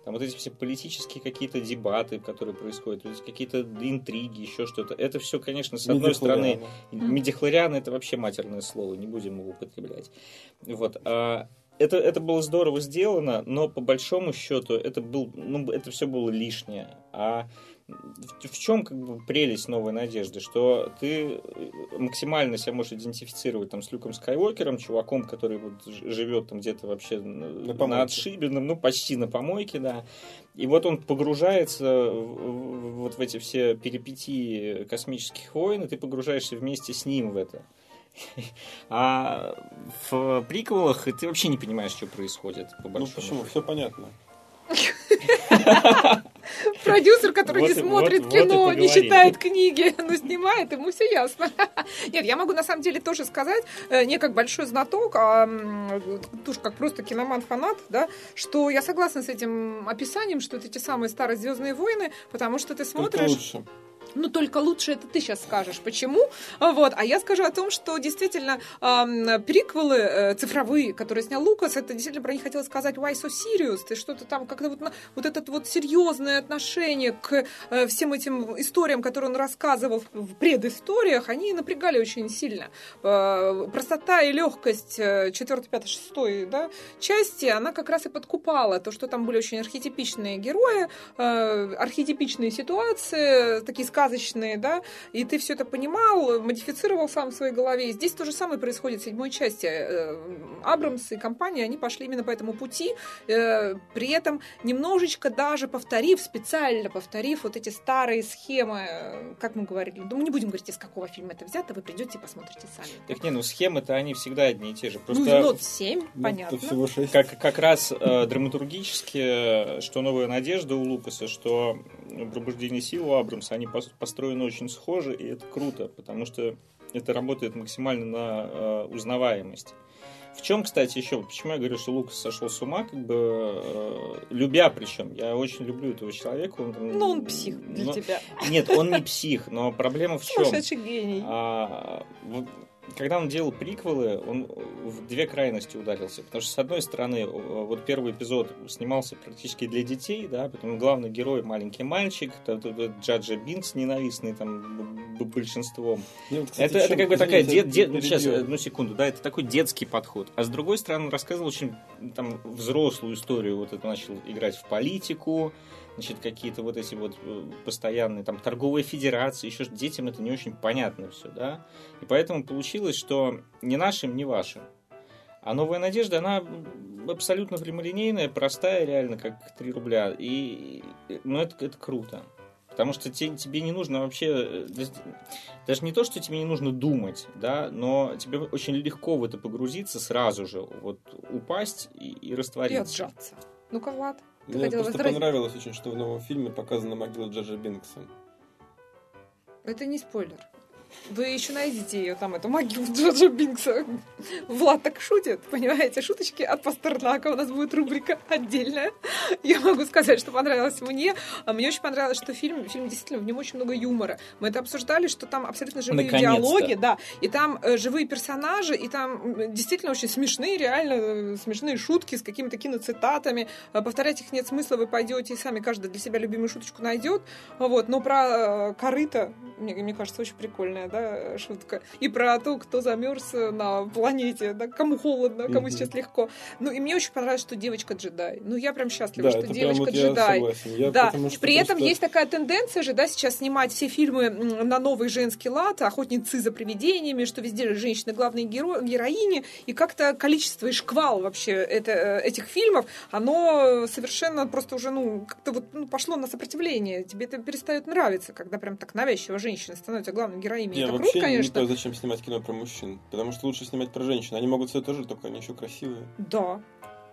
Там вот эти все политические какие-то дебаты, которые происходят, вот какие-то интриги, еще что-то. Это все, конечно, с одной стороны. Медихлориан это вообще матерное слово, не будем его употреблять. Вот. а это, это было здорово сделано, но по большому счету это, был, ну, это все было лишнее. А в, в чем как бы прелесть новой надежды? Что ты максимально себя можешь идентифицировать там, с Люком Скайуокером, чуваком, который вот живет там где-то вообще на, на помойке. отшибе, ну, ну, почти на помойке, да. И вот он погружается в- в- вот в эти все перипетии космических войн, и ты погружаешься вместе с ним в это. [laughs] А в приквелах ты вообще не понимаешь, что происходит, по Ну почему? счету. Все понятно. [laughs] Продюсер, который Вот не смотрит вот- вот и кино, не читает книги, [laughs] но снимает, ему все ясно. Нет, я могу на самом деле тоже сказать, э, не как большой знаток, а тоже как просто киноман-фанат, да, что я согласна с этим описанием, что это те самые старые Звездные войны, потому что ты Только смотришь. лучше. Ну, только лучше это ты сейчас скажешь. Почему? А, Вот. А я скажу о том, что действительно эм, приквелы э, цифровые, которые снял Лукас, это действительно про них хотелось сказать why so serious? Ты что-то там, как-то вот, вот это вот серьезное отношение к э, всем этим историям, которые он рассказывал в- предысториях, они напрягали очень сильно. Э, простота и легкость 4, 5, 6 да, части, она как раз и подкупала. То, что там были очень архетипичные герои, э, архетипичные ситуации, такие сказочные, да, и ты все это понимал, модифицировал сам в своей голове. И здесь то же самое происходит в седьмой части. Э, Абрамс и компания, они пошли именно по этому пути, э, при этом немножечко даже повторив, специально повторив вот эти старые схемы, э, как мы говорили, ну, мы не будем говорить, из какого фильма это взято, вы придете и посмотрите сами. Так не, ну схемы-то они всегда одни и те же. Ну, Просто нот 7, Ну, понятно. всего шесть. как, как раз э, драматургически, что «Новая надежда» у Лукаса, что «Пробуждение сил» у Абрамса, они пос- построены очень схожи, и это круто, потому что это работает максимально на э, узнаваемость. В чем, кстати, еще, почему я говорю, что Лукас сошел с ума, как бы, э, любя причем, я очень люблю этого человека. Он, там, Ну, он псих для но- тебя. Нет, он не псих, но проблема в чем? Сумасшедший гений. А, вот, когда он делал приквелы, он в две крайности ударился. Потому что, с одной стороны, вот первый эпизод снимался практически для детей, да, потом главный герой маленький мальчик, Джаджа Бинкс ненавистный там большинством. Я вот, кстати, Это, это как бы такая дет- я ну, сейчас, одну секунду, да, это такой детский подход. А с другой стороны, он рассказывал очень там взрослую историю. Вот это начал играть в политику, значит, какие-то вот эти вот э, постоянные там торговые федерации, еще детям это не очень понятно все, да. И поэтому получилось, что ни нашим, ни вашим. А новая надежда, она абсолютно прямолинейная, простая, реально, как 3 рубля. И, ну, это, это круто. Потому что те- тебе не нужно вообще, э, даже- не то, что тебе не нужно думать, да, но тебе очень легко в это погрузиться сразу же, вот упасть и, и И раствориться. отжаться. Ну-ка, Влад. Ты Мне просто возразить? понравилось очень, что в новом фильме показана могила Джаджа Бинкса. Это не спойлер. Вы еще найдите ее там, эту могилу Джорджа Бинкса. Влад так шутит, понимаете? Шуточки от Пастернака. У нас будет рубрика отдельная. Я могу сказать, что понравилось мне. А мне очень понравилось, что фильм, фильм действительно, в нем очень много юмора. Мы это обсуждали, что там абсолютно живые диалоги, да, и там э, живые персонажи, и там действительно очень смешные, реально э, смешные шутки с какими-то киноцитатами. Э, повторять их нет смысла, вы пойдете и сами каждый для себя любимую шуточку найдет. Вот. Но про э, корыто, мне, мне кажется, очень прикольная да, шутка. И про то, кто замерз на планете, да, кому холодно, кому mm-hmm. сейчас легко. Ну, и мне очень понравилось, что девочка джедай. Ну, я прям счастлива, да, что девочка вот джедай. Я я да. Потому, При этом есть такая тенденция же, да, сейчас снимать все фильмы на новый женский лад, охотницы за привидениями, что везде женщины главные геро... героини, и как-то количество и шквал вообще это, э, этих фильмов, оно совершенно просто уже, ну, как-то вот ну, пошло на сопротивление. Тебе это перестает нравиться, когда прям так навязчиво женщина становится главной героиней. Я вообще круто, конечно. не то, зачем снимать кино про мужчин. Потому что лучше снимать про женщин. Они могут все тоже, только они еще красивые. Да.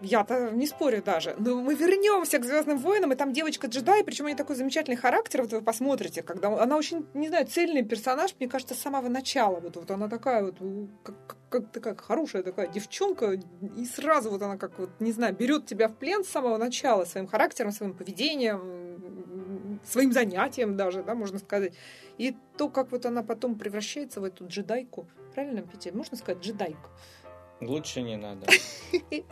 Я-то не спорю даже. Но мы вернемся к Звездным войнам, и там девочка джедай, причем у нее такой замечательный характер, вот вы посмотрите, когда она очень, не знаю, цельный персонаж, мне кажется, с самого начала. Вот, вот она такая вот, как, как такая хорошая такая девчонка, и сразу вот она как вот, не знаю, берет тебя в плен с самого начала своим характером, своим поведением, своим занятием даже, да, можно сказать. И то, как вот она потом превращается в эту джедайку, правильно, Петя, можно сказать джедайку? Лучше не надо. [laughs]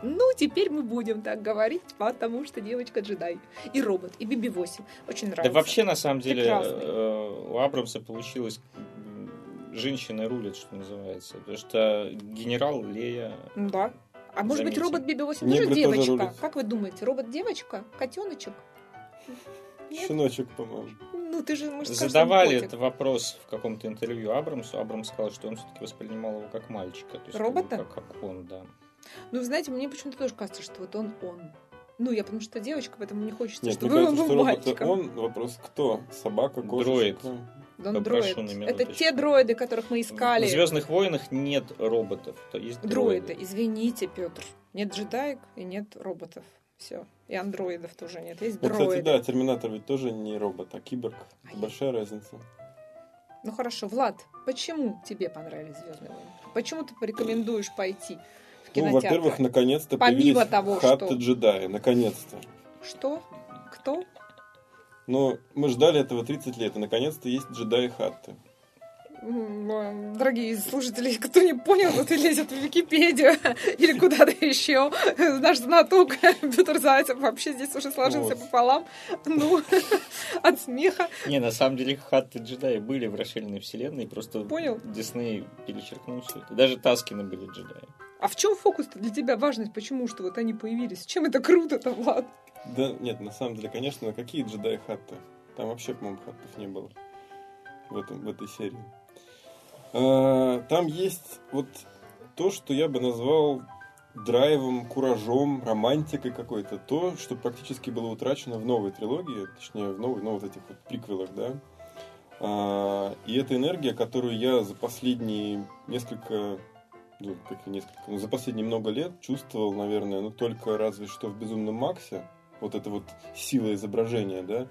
Ну, теперь мы будем так говорить, потому что девочка джедай. И робот, и Биби-8. Очень нравится. Да вообще, на самом деле, э, у Абрамса получилось женщина рулит, что называется. Потому что генерал Лея... Да. А может быть, робот Биби-8 тоже девочка? Как вы думаете, робот-девочка? Котеночек? Щеночек, по-моему. Ну, ты же, может, Задавали этот вопрос в каком-то интервью Абрамсу. Абрамс сказал, что он все-таки воспринимал его как мальчика. То есть, Робота? Как, как он, да. Ну, знаете, мне почему-то тоже кажется, что вот он он. Ну, я потому что девочка, поэтому не хочется, Нет, чтобы он был мальчиком. он, вопрос кто? Собака, кошечка? Дроид. Да, он дроид. Это те дроиды, которых мы искали. В Звездных войнах нет роботов, то есть дроиды. Дроиды, извините, Петр. Нет джедаек и нет роботов. Все. И андроидов тоже нет. Есть ну, дроиды. Кстати, да, Терминатор ведь тоже не робот, а киборг. А Большая разница. Ну хорошо, Влад, почему тебе понравились Звездные войны? Почему ты порекомендуешь пойти в кинотеатр? Ну, во-первых, наконец-то Помимо того, хатты что... джедаи. Наконец-то. Что? Кто? Ну, мы ждали этого 30 лет, и наконец-то есть джедаи хатты. Дорогие слушатели, кто не понял, вот и лезет в Википедию [laughs] или куда-то еще. Наш знаток Петр Зайцев вообще здесь уже сложился вот. пополам. Ну, [laughs] от смеха. Не, на самом деле хатты джедаи были в расширенной вселенной, просто Понял. Дисней перечеркнул все это. Даже Таскины были джедаи. А в чем фокус для тебя важность? Почему что вот они появились? Чем это круто-то, Влад? Да нет, на самом деле, конечно, какие джедаи хатты? Там вообще, по-моему, хаттов не было в, этом, в этой серии. А, там есть вот то, что я бы назвал драйвом, куражом, романтикой какой-то. То, что практически было утрачено в новой трилогии, точнее, в новой, ну, вот этих вот приквелах, да. А, и эта энергия, которую я за последние несколько, ну, как несколько, ну, за последние много лет чувствовал, наверное, ну, только разве что в «Безумном Максе», вот эта вот сила изображения, да,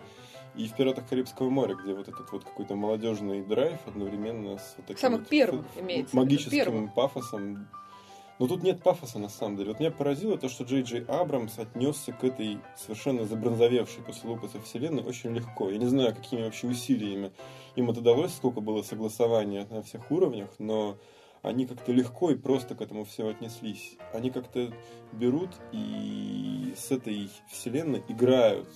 и в «Пиратах Карибского моря», где вот этот вот какой-то молодежный драйв одновременно с вот таким Самым вот первым имеется магическим первым. пафосом. Но тут нет пафоса, на самом деле. Вот меня поразило то, что Джей Джей Абрамс отнесся к этой совершенно забронзовевшей после Лукаса вселенной очень легко. Я не знаю, какими вообще усилиями им это удалось, сколько было согласования на всех уровнях, но они как-то легко и просто к этому все отнеслись. Они как-то берут и с этой вселенной играют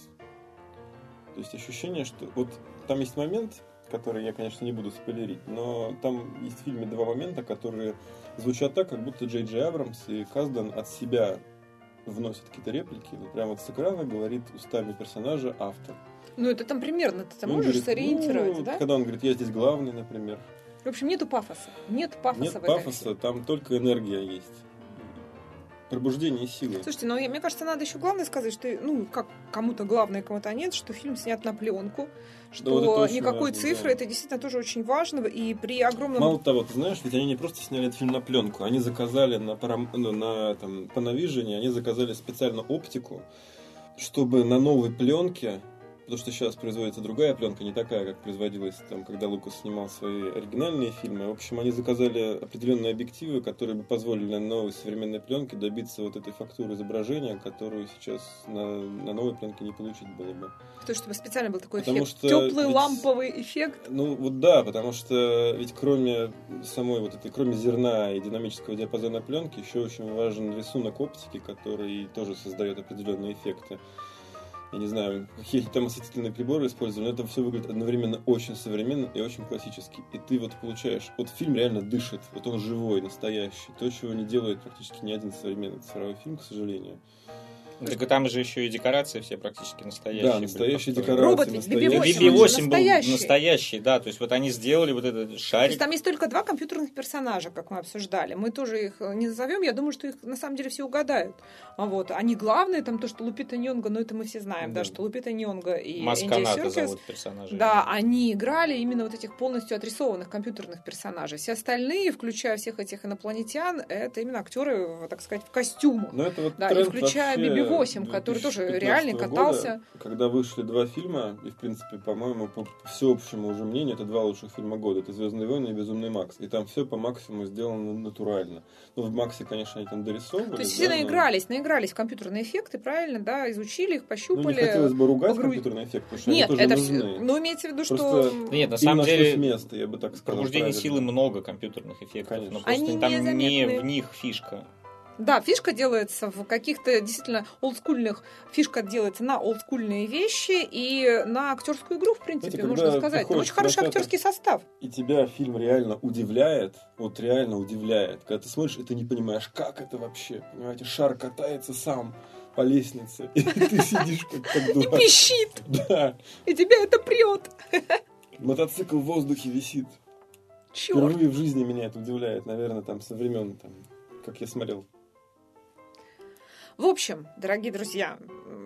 то есть ощущение, что... Вот там есть момент, который я, конечно, не буду спойлерить, но там есть в фильме два момента, которые звучат так, как будто Джей Джей Абрамс и Каздан от себя вносят какие-то реплики. Вот прямо вот с экрана говорит устами персонажа автор. Ну, это там примерно, ты можешь говорит, сориентировать, ну, да? Когда он говорит, я здесь главный, например. В общем, нету пафоса. Нет пафоса Нет в пафоса, там только энергия есть пробуждение силы. Слушайте, ну мне кажется, надо еще главное сказать, что ну как кому-то главное, кому-то нет, что фильм снят на пленку, что да, вот никакой важно, цифры, да. это действительно тоже очень важно, и при огромном... Мало того, ты знаешь, ведь они не просто сняли этот фильм на пленку, они заказали на, парам... ну, на там, Panavision, они заказали специально оптику, чтобы на новой пленке потому что сейчас производится другая пленка, не такая, как производилась там, когда Лукас снимал свои оригинальные фильмы. В общем, они заказали определенные объективы, которые бы позволили новой современной пленке добиться вот этой фактуры изображения, которую сейчас на, на новой пленке не получить было бы. То, чтобы специально был такой Потому эффект, что теплый ведь- ламповый эффект. Ну вот да, потому что ведь кроме самой вот этой, кроме зерна и динамического диапазона пленки, еще очень важен рисунок оптики, который тоже создает определенные эффекты. Я не знаю, какие там осветительные приборы использовали, но это все выглядит одновременно очень современно и очень классически. И ты вот получаешь, вот фильм реально дышит, вот он живой, настоящий. То, чего не делает практически ни один современный цифровой фильм, к сожалению. Так и там же еще и декорации все практически настоящие. Да, настоящие декорации. Робот настоящие. BB-8, он же BB-8 был настоящий. настоящий, да. То есть вот они сделали вот этот То есть шарик. там есть только два компьютерных персонажа, как мы обсуждали. Мы тоже их э, не назовем. Я думаю, что их на самом деле все угадают. А вот они главные, там то, что Лупита Ньонго, но это мы все знаем, да, Да. что Лупита Ньонго и Энди Масканата зовут персонажа. Да, они играли именно вот этих полностью отрисованных компьютерных персонажей. Все остальные, включая всех этих инопланетян, это именно актеры, так сказать, в костюмах. Ну, это вот Да, и тренд включая вообще BB-8, который тоже 2015 реально года, катался. когда вышли два фильма, и, в принципе, по-моему, по всеобщему уже мнению, это два лучших фильма года. Это «Звездные войны» и «Безумный Макс». И там все по максимуму сделано натурально. Ну, в «Максе», конечно, они там дорисовывали. То есть да, все но- наигрались, наигрались в компьютерные эффекты, правильно, да, изучили их, Ну, пощупали. не хотелось бы ругать погру- компьютерный эффект, потому что Нет, они тоже это все. нужны. Ну, имеется в виду, что Просто Нет, на самом деле место, я бы так сказал. пробуждении правильно. силы много компьютерных эффектов. Конечно. Но просто Они там не в них фишка. Да, фишка делается в каких-то действительно олдскульных, фишка делается на олдскульные вещи и на актерскую игру, в принципе, Знаете, можно сказать. Там приходишь очень хороший актерский состав. и тебя фильм реально удивляет, вот реально удивляет. Когда ты смотришь, и ты не понимаешь, как это вообще. Понимаете, шар катается сам по лестнице, [laughs] и ты сидишь как, как И дурак. пищит, Да, и тебя это прет. мотоцикл в воздухе висит. Черт. Впервые в жизни меня это удивляет, наверное, там со времен, там, как я смотрел. В общем, дорогие друзья,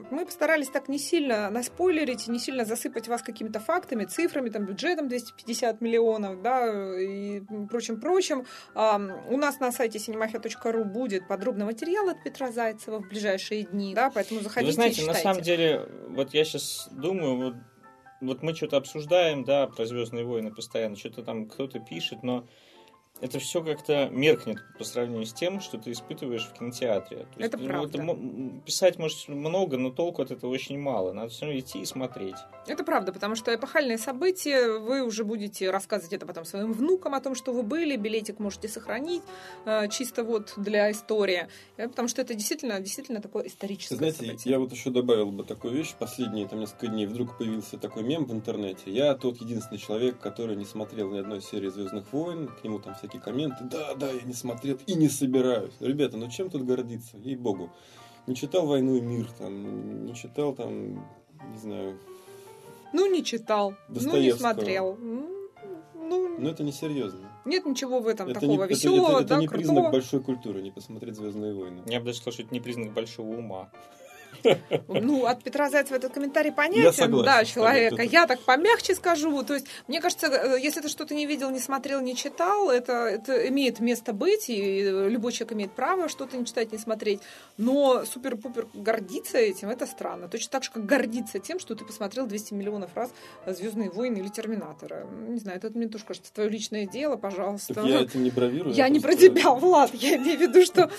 мы постарались так не сильно наспойлерить, не сильно засыпать вас какими-то фактами, цифрами, там, бюджетом 250 миллионов, да, и прочим-прочим. У нас на сайте cinemafia.ru будет подробный материал от Петра Зайцева в ближайшие дни, да, поэтому заходите Вы знаете, на самом деле, вот я сейчас думаю, вот, вот мы что-то обсуждаем, да, про Звездные войны постоянно, что-то там кто-то пишет, но это все как-то меркнет по сравнению с тем, что ты испытываешь в кинотеатре. То Это ну, правда. мо- писать, может, много, но толку от этого очень мало. Надо все равно идти и смотреть. Это правда, потому что эпохальные события, вы уже будете рассказывать это потом своим внукам о том, что вы были, билетик можете сохранить э, чисто вот для истории, Э, потому что это действительно, действительно такое историческое Знаете, событие. я вот еще добавил бы такую вещь. Последние там несколько дней вдруг появился такой мем в интернете. Я тот единственный человек, который не смотрел ни одной серии Звездных войн. К нему там всякие комменты. Да, да, я не смотрел и не собираюсь. Ребята, ну чем тут гордиться? Ей-богу. Не читал «Войну и мир», там, не читал там, не знаю. Ну, не читал, ну, не смотрел. М, Ну, Но это не серьезно. нет ничего в этом Это такого не, это- веселого, это- это да, не крутого. признак большой культуры, не посмотреть Звездные войны. Я бы даже сказал, что это не признак большого ума. Ну, от Петра Зайцева этот комментарий Я понятен, согласен да, человека. Я так помягче скажу. То есть, мне кажется, э, если ты что-то не видел, не смотрел, не читал, это, это имеет место быть, и любой человек имеет право что-то не читать, не смотреть. Но супер-пупер гордиться этим, это странно. Точно так же, как гордиться тем, что ты посмотрел 200 миллионов раз «Звездные войны» или «Терминатора». Не знаю, это мне тоже кажется твое личное дело, пожалуйста. Так я этим не бравирую. Я не про тебя, Влад. Я имею в виду, что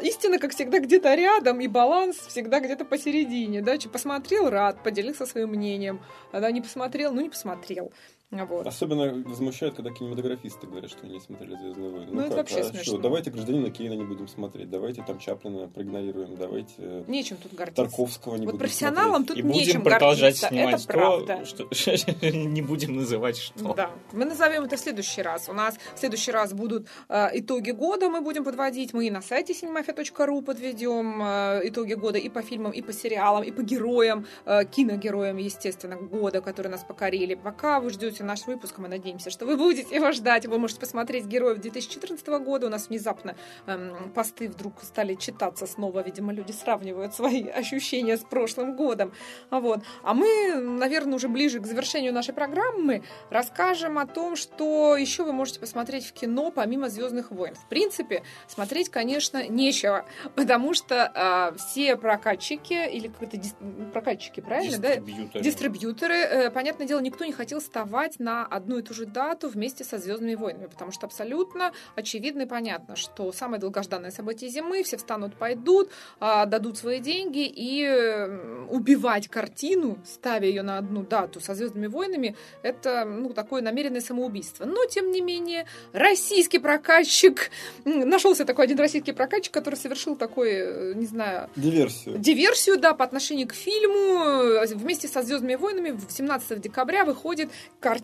истина, как всегда, где-то рядом, и баланс всегда где-то посередине. Да? Че, Посмотрел, рад, поделился своим мнением. А да, не посмотрел, ну не посмотрел. Вот. Особенно возмущает, когда кинематографисты говорят, что они не смотрели «Звездные войны». Ну, это вообще а смешно. что, давайте «Гражданина Кейна» не будем смотреть, давайте там Чаплина проигнорируем, давайте э, Нечем тут гордиться. Тарковского не вот будем профессионалам смотреть. тут и нечем будем продолжать гордиться. снимать Это правда. то, что [laughs] не будем называть что. Да, мы назовем это в следующий раз. У нас в следующий раз будут э, итоги года, мы будем подводить. Мы и на сайте cinemafia.ru подведем э, итоги года и по фильмам, и по сериалам, и по героям, э, киногероям, естественно, года, которые нас покорили. Пока вы ждете слушаете наш выпуск, мы надеемся, что вы будете его ждать. Вы можете посмотреть героев 2014 года. У нас внезапно эм, посты вдруг стали читаться снова. Видимо, люди сравнивают свои [laughs] ощущения с прошлым годом. Вот. А мы, наверное, уже ближе к завершению нашей программы расскажем о том, что еще вы можете посмотреть в кино помимо Звездных войн. В принципе, смотреть, конечно, нечего, потому что э, все прокатчики или какие-то дис... прокатчики, правильно, да? Дистрибьюторы. Дистрибьюторы, э, понятное дело, никто не хотел вставать на одну и ту же дату вместе со Звездными войнами, потому что абсолютно очевидно и понятно, что самое долгожданное событие зимы, все встанут, пойдут, э, дадут свои деньги и убивать картину, ставя ее на одну дату со Звездными войнами, это ну, такое намеренное самоубийство. Но, тем не менее, российский прокатчик, нашелся такой один российский прокатчик, который совершил такой, э, не знаю, Диверсию. диверсию, да, по отношению к фильму. Вместе со «Звездными войнами» 17 декабря выходит картина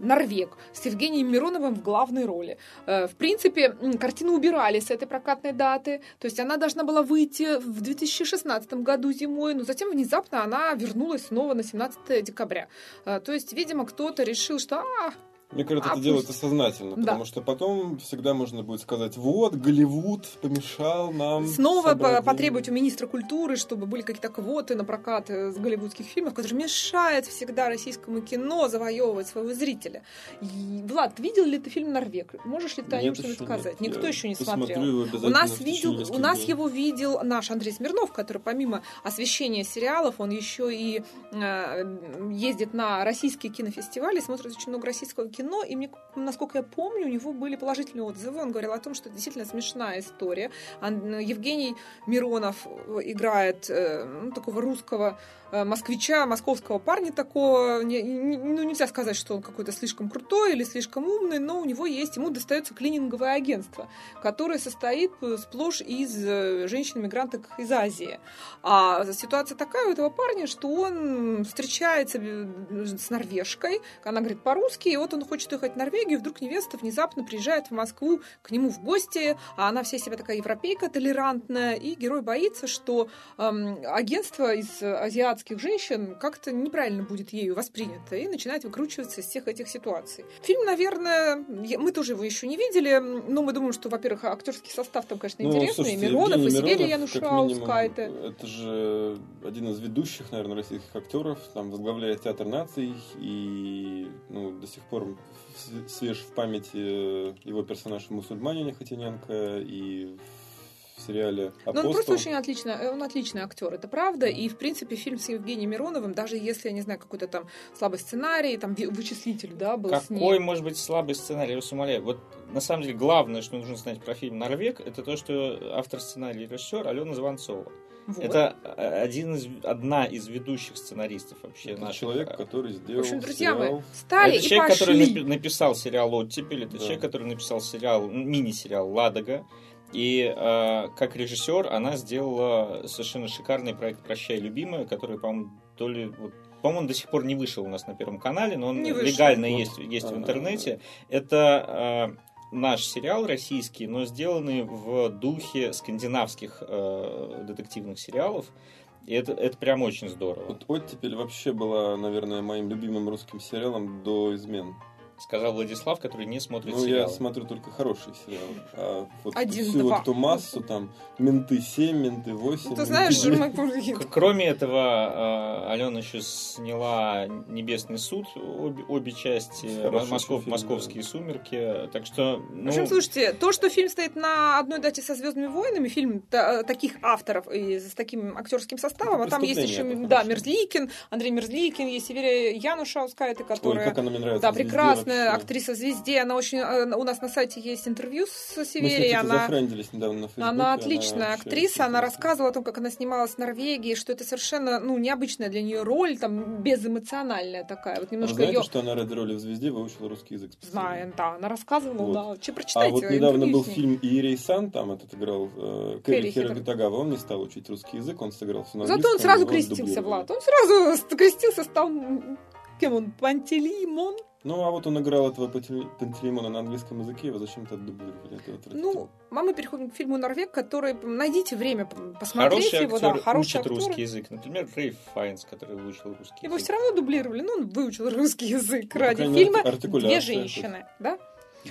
«Норвег» с Евгением Мироновым в главной роли. Э, В принципе, картину убирали с этой прокатной даты, то есть она должна была выйти в 2016 году зимой, но затем внезапно она вернулась снова на 17 декабря. Э, То есть, видимо, кто-то решил, что а, Мне кажется, А это пусть- делается сознательно, Да. потому что потом всегда можно будет сказать, вот, Голливуд помешал нам снова по- деньги». потребовать у министра культуры, чтобы были какие-то квоты на прокат э, с голливудских фильмов, которые мешают всегда российскому кино завоевывать своего зрителя. И, Влад, видел ли ты фильм «Норвег»? Можешь ли ты о нем что-нибудь еще сказать? нет. Никто Я еще не смотрел. У нас, видел, у нас дней. его видел наш Андрей Смирнов, который помимо освещения сериалов, он еще и э, ездит на российские кинофестивали, смотрит очень много российского кино, и мне, насколько я помню, у него были положительные отзывы. Он говорил о том, что это действительно смешная история. Ан- Евгений Миронов играет э, ну, такого русского э, москвича, московского парня такого. Ну, нельзя сказать, что он какой-то слишком крутой или слишком умный, но у него есть, ему достается клининговое агентство, которое состоит э, сплошь из э, женщин-мигранток из Азии. А ситуация такая у этого парня, что он встречается э, с норвежкой, она говорит по-русски, и вот он хочет уехать в Норвегию, и вдруг невеста внезапно приезжает в Москву к нему в гости, а она вся себя такая европейка, толерантная, и герой боится, что эм, агентство из азиатских женщин как-то неправильно будет ею воспринято, и начинает выкручиваться из всех этих ситуаций. Фильм, наверное, мы тоже его еще не видели, но мы думаем, что, во-первых, актерский состав там, конечно, Ну, интересный, слушайте, и Миронов, и Евгений Сибирия Миронов, как Янушаускайте. Это же один из ведущих, наверное, российских актеров, там возглавляет театр наций, и ну, до сих пор свеж в памяти его персонаж в «Мусульманине» Хотиненко и в сериале Ну, «Апостол». он просто очень отлично, э, он отличный актер, это правда. И, в принципе, фильм с Евгением Мироновым, даже если, я не знаю, какой-то там слабый сценарий, там вычислитель, да, был с Какой ним. может быть слабый сценарий, я вас умоляю. Вот на самом деле главное, что нужно знать про фильм «Норвег», это то, что автор сценария и режиссер Алена Звонцова. Вот. Это э, один из, одна из ведущих сценаристов вообще Это наших. человек, который В сделал общем, друзья сериал. мои, встали это и человек, пошли. который напи- написал сериал «Оттепель», это Да. человек, который написал сериал, ну, мини-сериал «Ладога». И э, как режиссер она сделала совершенно шикарный проект «Прощай, любимая», который, по-моему, то ли... Вот, по-моему, он до сих пор не вышел у нас на Первом канале, но он Не вышел. легально Вот. есть, есть в А, интернете. Это э, наш сериал российский, но сделанный в духе скандинавских э, детективных сериалов. И это, это прям очень здорово. Вот «Оттепель» вообще была, наверное, моим любимым русским сериалом до «Измен». Сказал Владислав, который не смотрит Ну, я сериалы. смотрю только хорошие сериалы. А вот Один, всю два. вот эту массу, там, «Менты 7», «Менты 8». Ну, ты «Менты знаешь, 9». мы- Кроме этого, э, Алена еще сняла «Небесный суд», обе, обе части, Москов, фильм, «Московские сумерки». Так что, В ну, общем, слушайте, то, что фильм стоит на одной дате со Звездными войнами, фильм та- таких авторов и с таким актерским составом, Это а там есть еще да. Мерзликин, Андрей Мерзликин, есть Северия Янушаускайте, Ой, которая как она мне нравится. Да, в Прекрасная вообще. актриса звезде. Она очень. э, У нас на сайте есть интервью с Мы с Северией. Она, недавно на Фейсбуке. она отличная вообще актриса. Она рассказывала о том, как она снималась в Норвегии, что это совершенно ну, необычная для нее роль, там безэмоциональная такая. Вот А немножко знаете, ее. что она ради роли в «Звезде» выучила русский язык? Знаем, да, она рассказывала, Вот. да. Че, А прочитайте. вот недавно был фильм «Иерей Сан», там этот играл э, Кэрри. Хирогатагава, он не стал учить русский язык, он сыграл все на Зато он сразу крестился. Влад. Он сразу [laughs] крестился, стал Кем он? Пантелеймон? Ну, а вот он играл этого Пантеле- Пантелеймона на английском языке, его зачем-то отдублировали. Это. Ну, а мы переходим к фильму «Норвег», который... Найдите время п- посмотреть Хороший его. актер да, хороший учит актер. русский язык. Например, Рейф Файнс, который выучил русский Его язык. все равно дублировали, но он выучил [laughs] русский язык Ну, ради фильма «Две женщины». Да?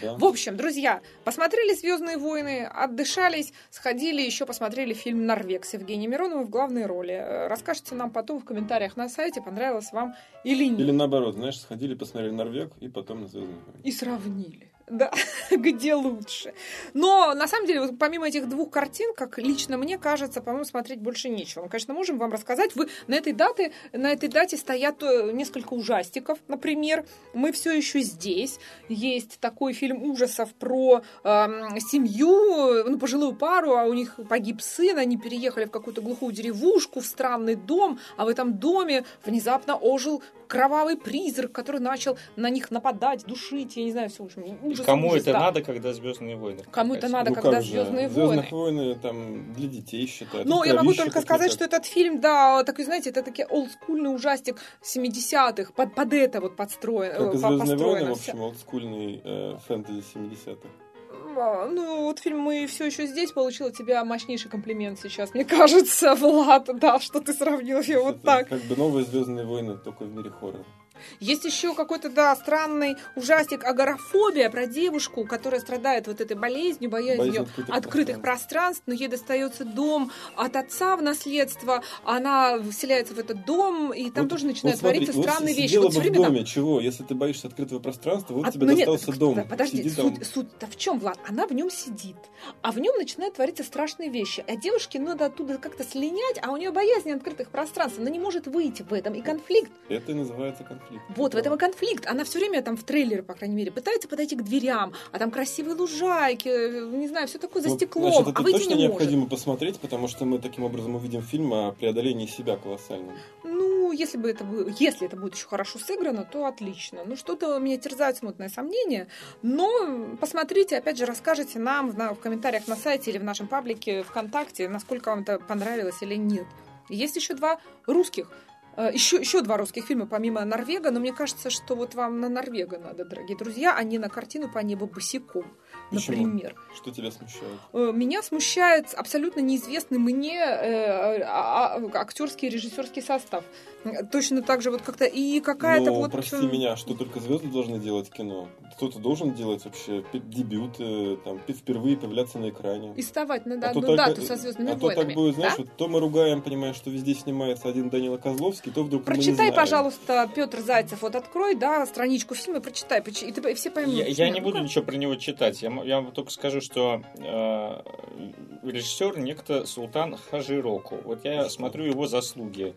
Да. В общем, друзья, посмотрели «Звездные войны», отдышались, сходили, еще посмотрели фильм «Норвег» с Евгением Мироновым в главной роли. Э, Расскажите нам потом в комментариях на сайте, понравилось вам или нет. Или наоборот, знаешь, сходили, посмотрели Норвег и потом на Звездные войны. И сравнили. Да, [laughs] где лучше. Но, на самом деле, вот помимо этих двух картин, как лично мне кажется, по-моему, смотреть больше нечего. Мы, конечно, можем вам рассказать. Вы на этой дате, на этой дате стоят э, несколько ужастиков. Например, «Мы все еще здесь». Есть такой фильм ужасов про эм, семью, ну, пожилую пару, а у них погиб сын, они переехали в какую-то глухую деревушку, в странный дом, а в этом доме внезапно ожил кровавый призрак, который начал на них нападать, душить, я не знаю, все, в общем, ужас, Кому ужас, это да. надо, когда Звездные войны? Кому это надо, ну, когда как же, «Звездные «Звездных войны». войны» там для детей считают. Ну, я могу только сказать, что этот фильм, да, такой, знаете, это такой олдскульный ужастик 70-х, под, под это вот подстроен, Как э, и по- «Звездные войны», в общем, олдскульный э, фэнтези 70-х. Ну, вот фильм «Мы все еще здесь» получил от тебя мощнейший комплимент сейчас, мне кажется, [laughs] Влад, да, что ты сравнил ее вот так. Как бы новые «Звездные войны», только в мире хоррора. Есть еще какой-то, да, странный ужастик агорафобия про девушку, которая страдает вот этой болезнью, боязнью Боязнь открытых открытых пространств, но ей достается дом от отца в наследство, она вселяется в этот дом, и там Вот- тоже начинают вот смотри, твориться вот странные вещи. Вот бы в время там- доме, чего? Если ты боишься открытого пространства, вот А, тебе ну нет, достался так, дом. да, подожди, там. суть, суть-то в чем, Влад? Она в нем сидит, а в нем начинают твориться страшные вещи. А девушке надо оттуда как-то слинять, а у нее боязнь открытых пространств. Она не может выйти в этом. И конфликт. Это и называется конфликт. Вот, в этом и конфликт. Она все время там в трейлере, по крайней мере, пытается подойти к дверям, а там красивые лужайки, э, не знаю, все такое за Вот, стеклом, значит, это а выйти точно не может. необходимо посмотреть, потому что мы таким образом увидим фильм о преодолении себя колоссальном. Ну, если бы это было, если это будет еще хорошо сыграно, то отлично. Ну, что-то меня терзают смутные сомнения. Но посмотрите, опять же, расскажите нам в, в комментариях на сайте или в нашем паблике ВКонтакте, насколько вам это понравилось или нет. Есть еще два русских. Э, Еще, еще два русских фильма помимо Норвега, но мне кажется, что вот вам на Норвега надо, дорогие друзья, а не на картину по небу босиком, Почему? например. Что тебя смущает? Э, Меня смущает абсолютно неизвестный мне э, а- а- актерский и режиссерский состав. Точно так же вот как-то и какая-то ну, вот... прости меня, что только звезды должны делать кино. Кто-то должен делать вообще пи- дебют, э, там, впервые появляться на экране. И вставать на А то одну так- дату со звездными а то войнами. так будет, знаешь, да? вот то мы ругаем, понимаешь, что везде снимается один Данила Козловский, то вдруг мы не Прочитай, знаем. пожалуйста, Петр Зайцев, вот открой, да, страничку фильма, прочитай, и, ты, и все поймут. Я, я не ну буду ничего про него читать. Я, я вам только скажу, что э, режиссер некто Султан Хажироку. Вот я смотрю его заслуги.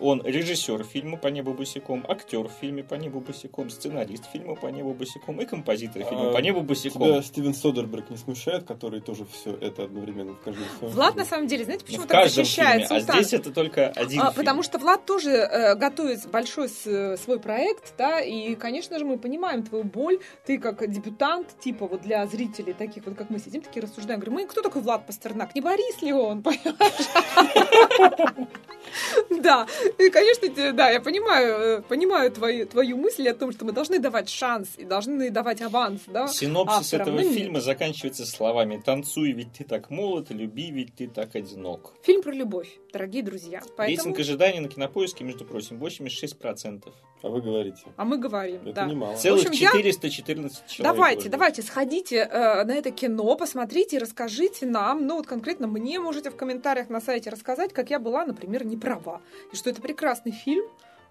Он режиссер фильма «По небу босиком», актер в фильме «По небу босиком», сценарист фильма «По небу босиком» и композитор фильма А «По небу Тебя босиком». Стивен Содерберг не смущает, который тоже все это одновременно в каждом своем Влад, фильме? на самом деле, знаете, Ну, почему в так защищает фильме, а здесь это только один А, фильм. потому что Влад тоже э, готовит большой с- свой проект, да, и, конечно же, мы понимаем твою боль. Ты как дебютант, типа вот для зрителей таких вот, как мы сидим, такие рассуждаем. Говорим, мы, кто такой Влад Пастернак? Не Борис ли он, [laughs] понимаешь? [laughs] Да, [laughs] и, конечно, да, я понимаю, э, понимаю твою, твою мысль о том, что мы должны давать шанс и должны давать аванс, да. Синопсис авторам, этого ну, нет. фильма заканчивается словами «Танцуй, ведь ты так молод, люби, ведь ты так одинок». Фильм про любовь, дорогие друзья. Поэтому... Рейтинг ожиданий на кинопоиске, между прочим, 86%. А вы говорите. А мы говорим, Это да. немало. Целых общем, я- 414 человек. Давайте, было. давайте, сходите э, на это кино, посмотрите и расскажите нам, ну вот конкретно мне можете в комментариях на сайте рассказать, как я была, например, не права, и что это прекрасный фильм,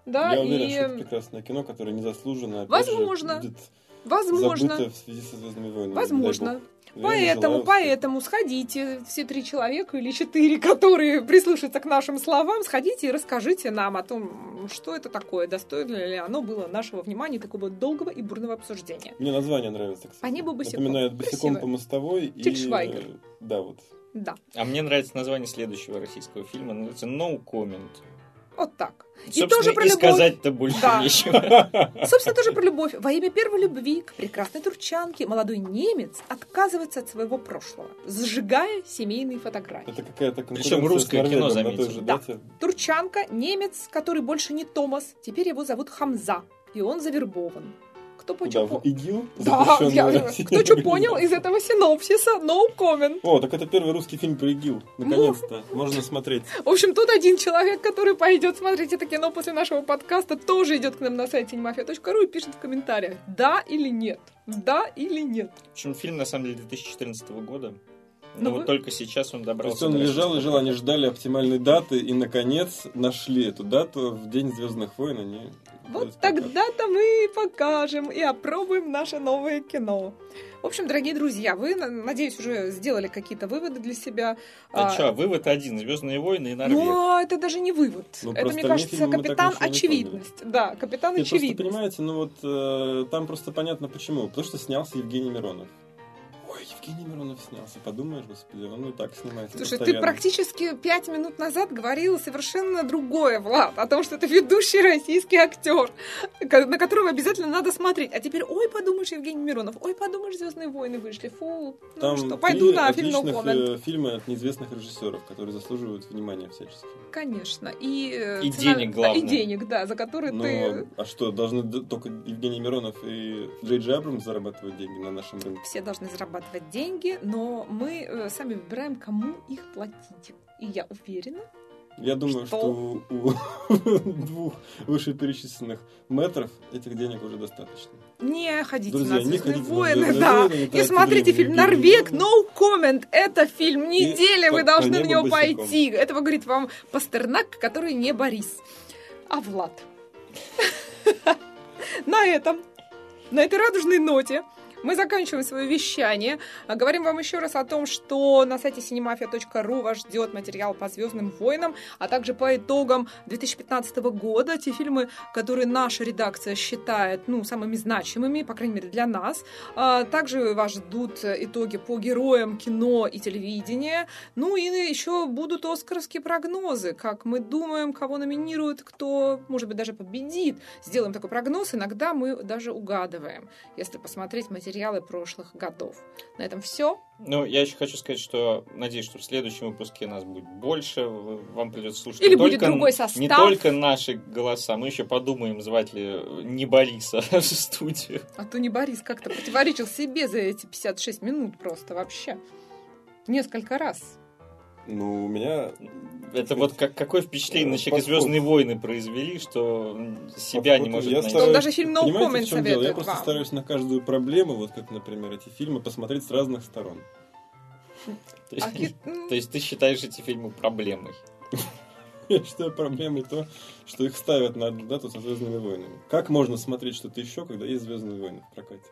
да, Я уверен, и что это прекрасное кино, которое незаслуженно опять же, Возможно. будет возможно, забыто в связи со «Звездными войнами». возможно. Поэтому, желаю поэтому сходите, все три человека или четыре, [laughs] которые прислушаются к нашим словам, сходите и расскажите нам о том, что это такое, достойно ли оно было нашего внимания, такого долгого и бурного обсуждения. Мне название нравится, кстати. По небу босиком. Напоминает босиком Красиво. по мостовой. и, Тиль Швайгер. э, Да, вот. Да. А мне нравится название следующего российского фильма, называется «No Comment». Вот так. И тоже про и любовь. сказать-то больше да. нечего. [laughs] Собственно, тоже про любовь. Во имя первой любви к прекрасной турчанке молодой немец отказывается от своего прошлого, сжигая семейные фотографии. Это какая-то Причем русское кино, заметьте. Да. Турчанка, немец, который больше не Томас, теперь его зовут Хамза, и он завербован. Кто по да, в ИГИЛ? Да, я, кто что понял из этого синопсиса, no comment. О, так это первый русский фильм про ИГИЛ. Наконец-то, ну. можно смотреть. В общем, тут один человек, который пойдет смотреть это кино после нашего подкаста, тоже идет к нам на сайте немафия.ру и пишет в комментариях, да или нет. Да или нет. В общем, фильм на самом деле 2014 года. Но ну, вот только сейчас он добрался. То есть он лежал, лежал, они ждали оптимальной даты и, наконец, нашли эту дату в День Звездных войн. Они вот тогда-то мы покажем и опробуем наше новое кино. В общем, дорогие друзья, вы, надеюсь, уже сделали какие-то выводы для себя. А, а что, вывод один, Звездные войны и Норвег. Ну, это даже не вывод. Ну, это, мне кажется, капитан очевидность. Да, капитан Нет, очевидность. Просто понимаете, ну вот э, там просто понятно почему. Потому что снялся Евгений Миронов. Евгений Миронов снялся. Подумаешь, господи, он и так снимается Слушай, постоянно. ты практически пять минут назад говорил совершенно другое, Влад, о том, что это ведущий российский актер, на которого обязательно надо смотреть. А теперь, ой, подумаешь, Евгений Миронов, ой, подумаешь, Звездные войны вышли, фу, ну Там что, пойду на фильм No э, фильмы от неизвестных режиссеров, которые заслуживают внимания всячески. Конечно. И, э, и цена, денег, главное. Да, и денег, да, за которые Но, ты... А что, должны только Евгений Миронов и Джей Джей Абрамс зарабатывать деньги на нашем рынке? Все должны зарабатывать деньги, но мы э, сами выбираем, кому их платить. И я уверена, я думаю, что, что у, [laughs] двух вышеперечисленных метров этих денег уже достаточно. Не ходите Друзья, на «Звездные войны», да. И смотрите фильм «Норвег», no comment. Это фильм недели, вы должны в него пойти. Этого говорит вам Пастернак, который не Борис, а Влад. [laughs] На этом, на этой радужной ноте мы заканчиваем свое вещание. А, говорим вам еще раз о том, что на сайте cinemafia.ru вас ждет материал по «Звездным войнам», а также по итогам 2015 года, те фильмы, которые наша редакция считает ну, самыми значимыми, по крайней мере, для нас. А, также вас ждут итоги по героям кино и телевидения. Ну и еще будут оскаровские прогнозы, как мы думаем, кого номинируют, кто, может быть, даже победит. Сделаем такой прогноз, иногда мы даже угадываем, если посмотреть материал материалы прошлых годов. На этом все. Ну, я еще хочу сказать, что надеюсь, что в следующем выпуске нас будет больше. Вам придется слушать Или не, будет только, другой состав. не только наши голоса. Мы еще подумаем, звать ли не Бориса [laughs] в студию. А то не Борис как-то противоречил себе за эти 56 минут просто вообще. Несколько раз. Ну, у меня... Это вот как, какое впечатление на человека Звездные войны произвели, что себя не может я найти. Стараюсь, даже фильм No Comment советует Я просто стараюсь на каждую проблему, вот как, например, эти фильмы, посмотреть с разных сторон. [laughs] А [laughs] то есть ты считаешь эти фильмы проблемой? [laughs] Я считаю проблемой то, что их ставят на одну дату со Звездными войнами. Как можно смотреть что-то еще, когда есть Звездные войны в прокате?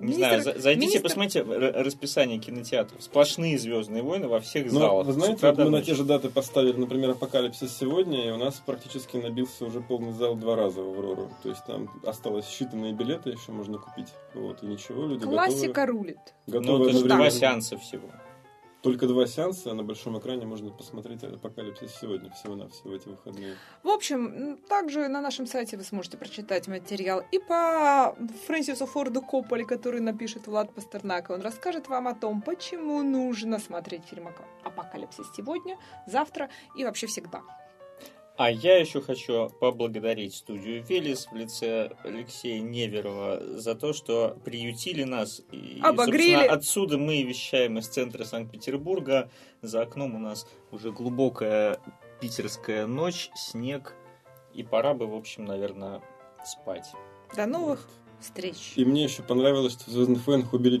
Не Министр... знаю, зайдите, Министр... посмотрите расписание кинотеатров. Сплошные Звездные войны во всех Но, залах. Вы знаете, вот мы на те же даты поставили, например, Апокалипсис сегодня, и у нас практически набился уже полный зал два раза в Аврору. То есть там осталось считанные билеты, еще можно купить. Вот, и ничего, люди Классика готовы, рулит. Готовы ну, это же два сеанса всего. Только два сеанса, а на большом экране можно посмотреть «Апокалипсис» сегодня, всего-навсего эти выходные. В общем, также на нашем сайте вы сможете прочитать материал и по Фрэнсису Форду Копполи, который напишет Влад Пастернак. Он расскажет вам о том, почему нужно смотреть фильм «Апокалипсис» сегодня, завтра и вообще всегда. А я еще хочу поблагодарить студию Велес в лице Алексея Неверова за то, что приютили нас. И, Обогрели. отсюда мы вещаем из центра Санкт-Петербурга. За окном у нас уже глубокая питерская ночь, снег. И пора бы, в общем, наверное, спать. До новых встреч. И мне еще понравилось, что в «Звездных войнах» убили...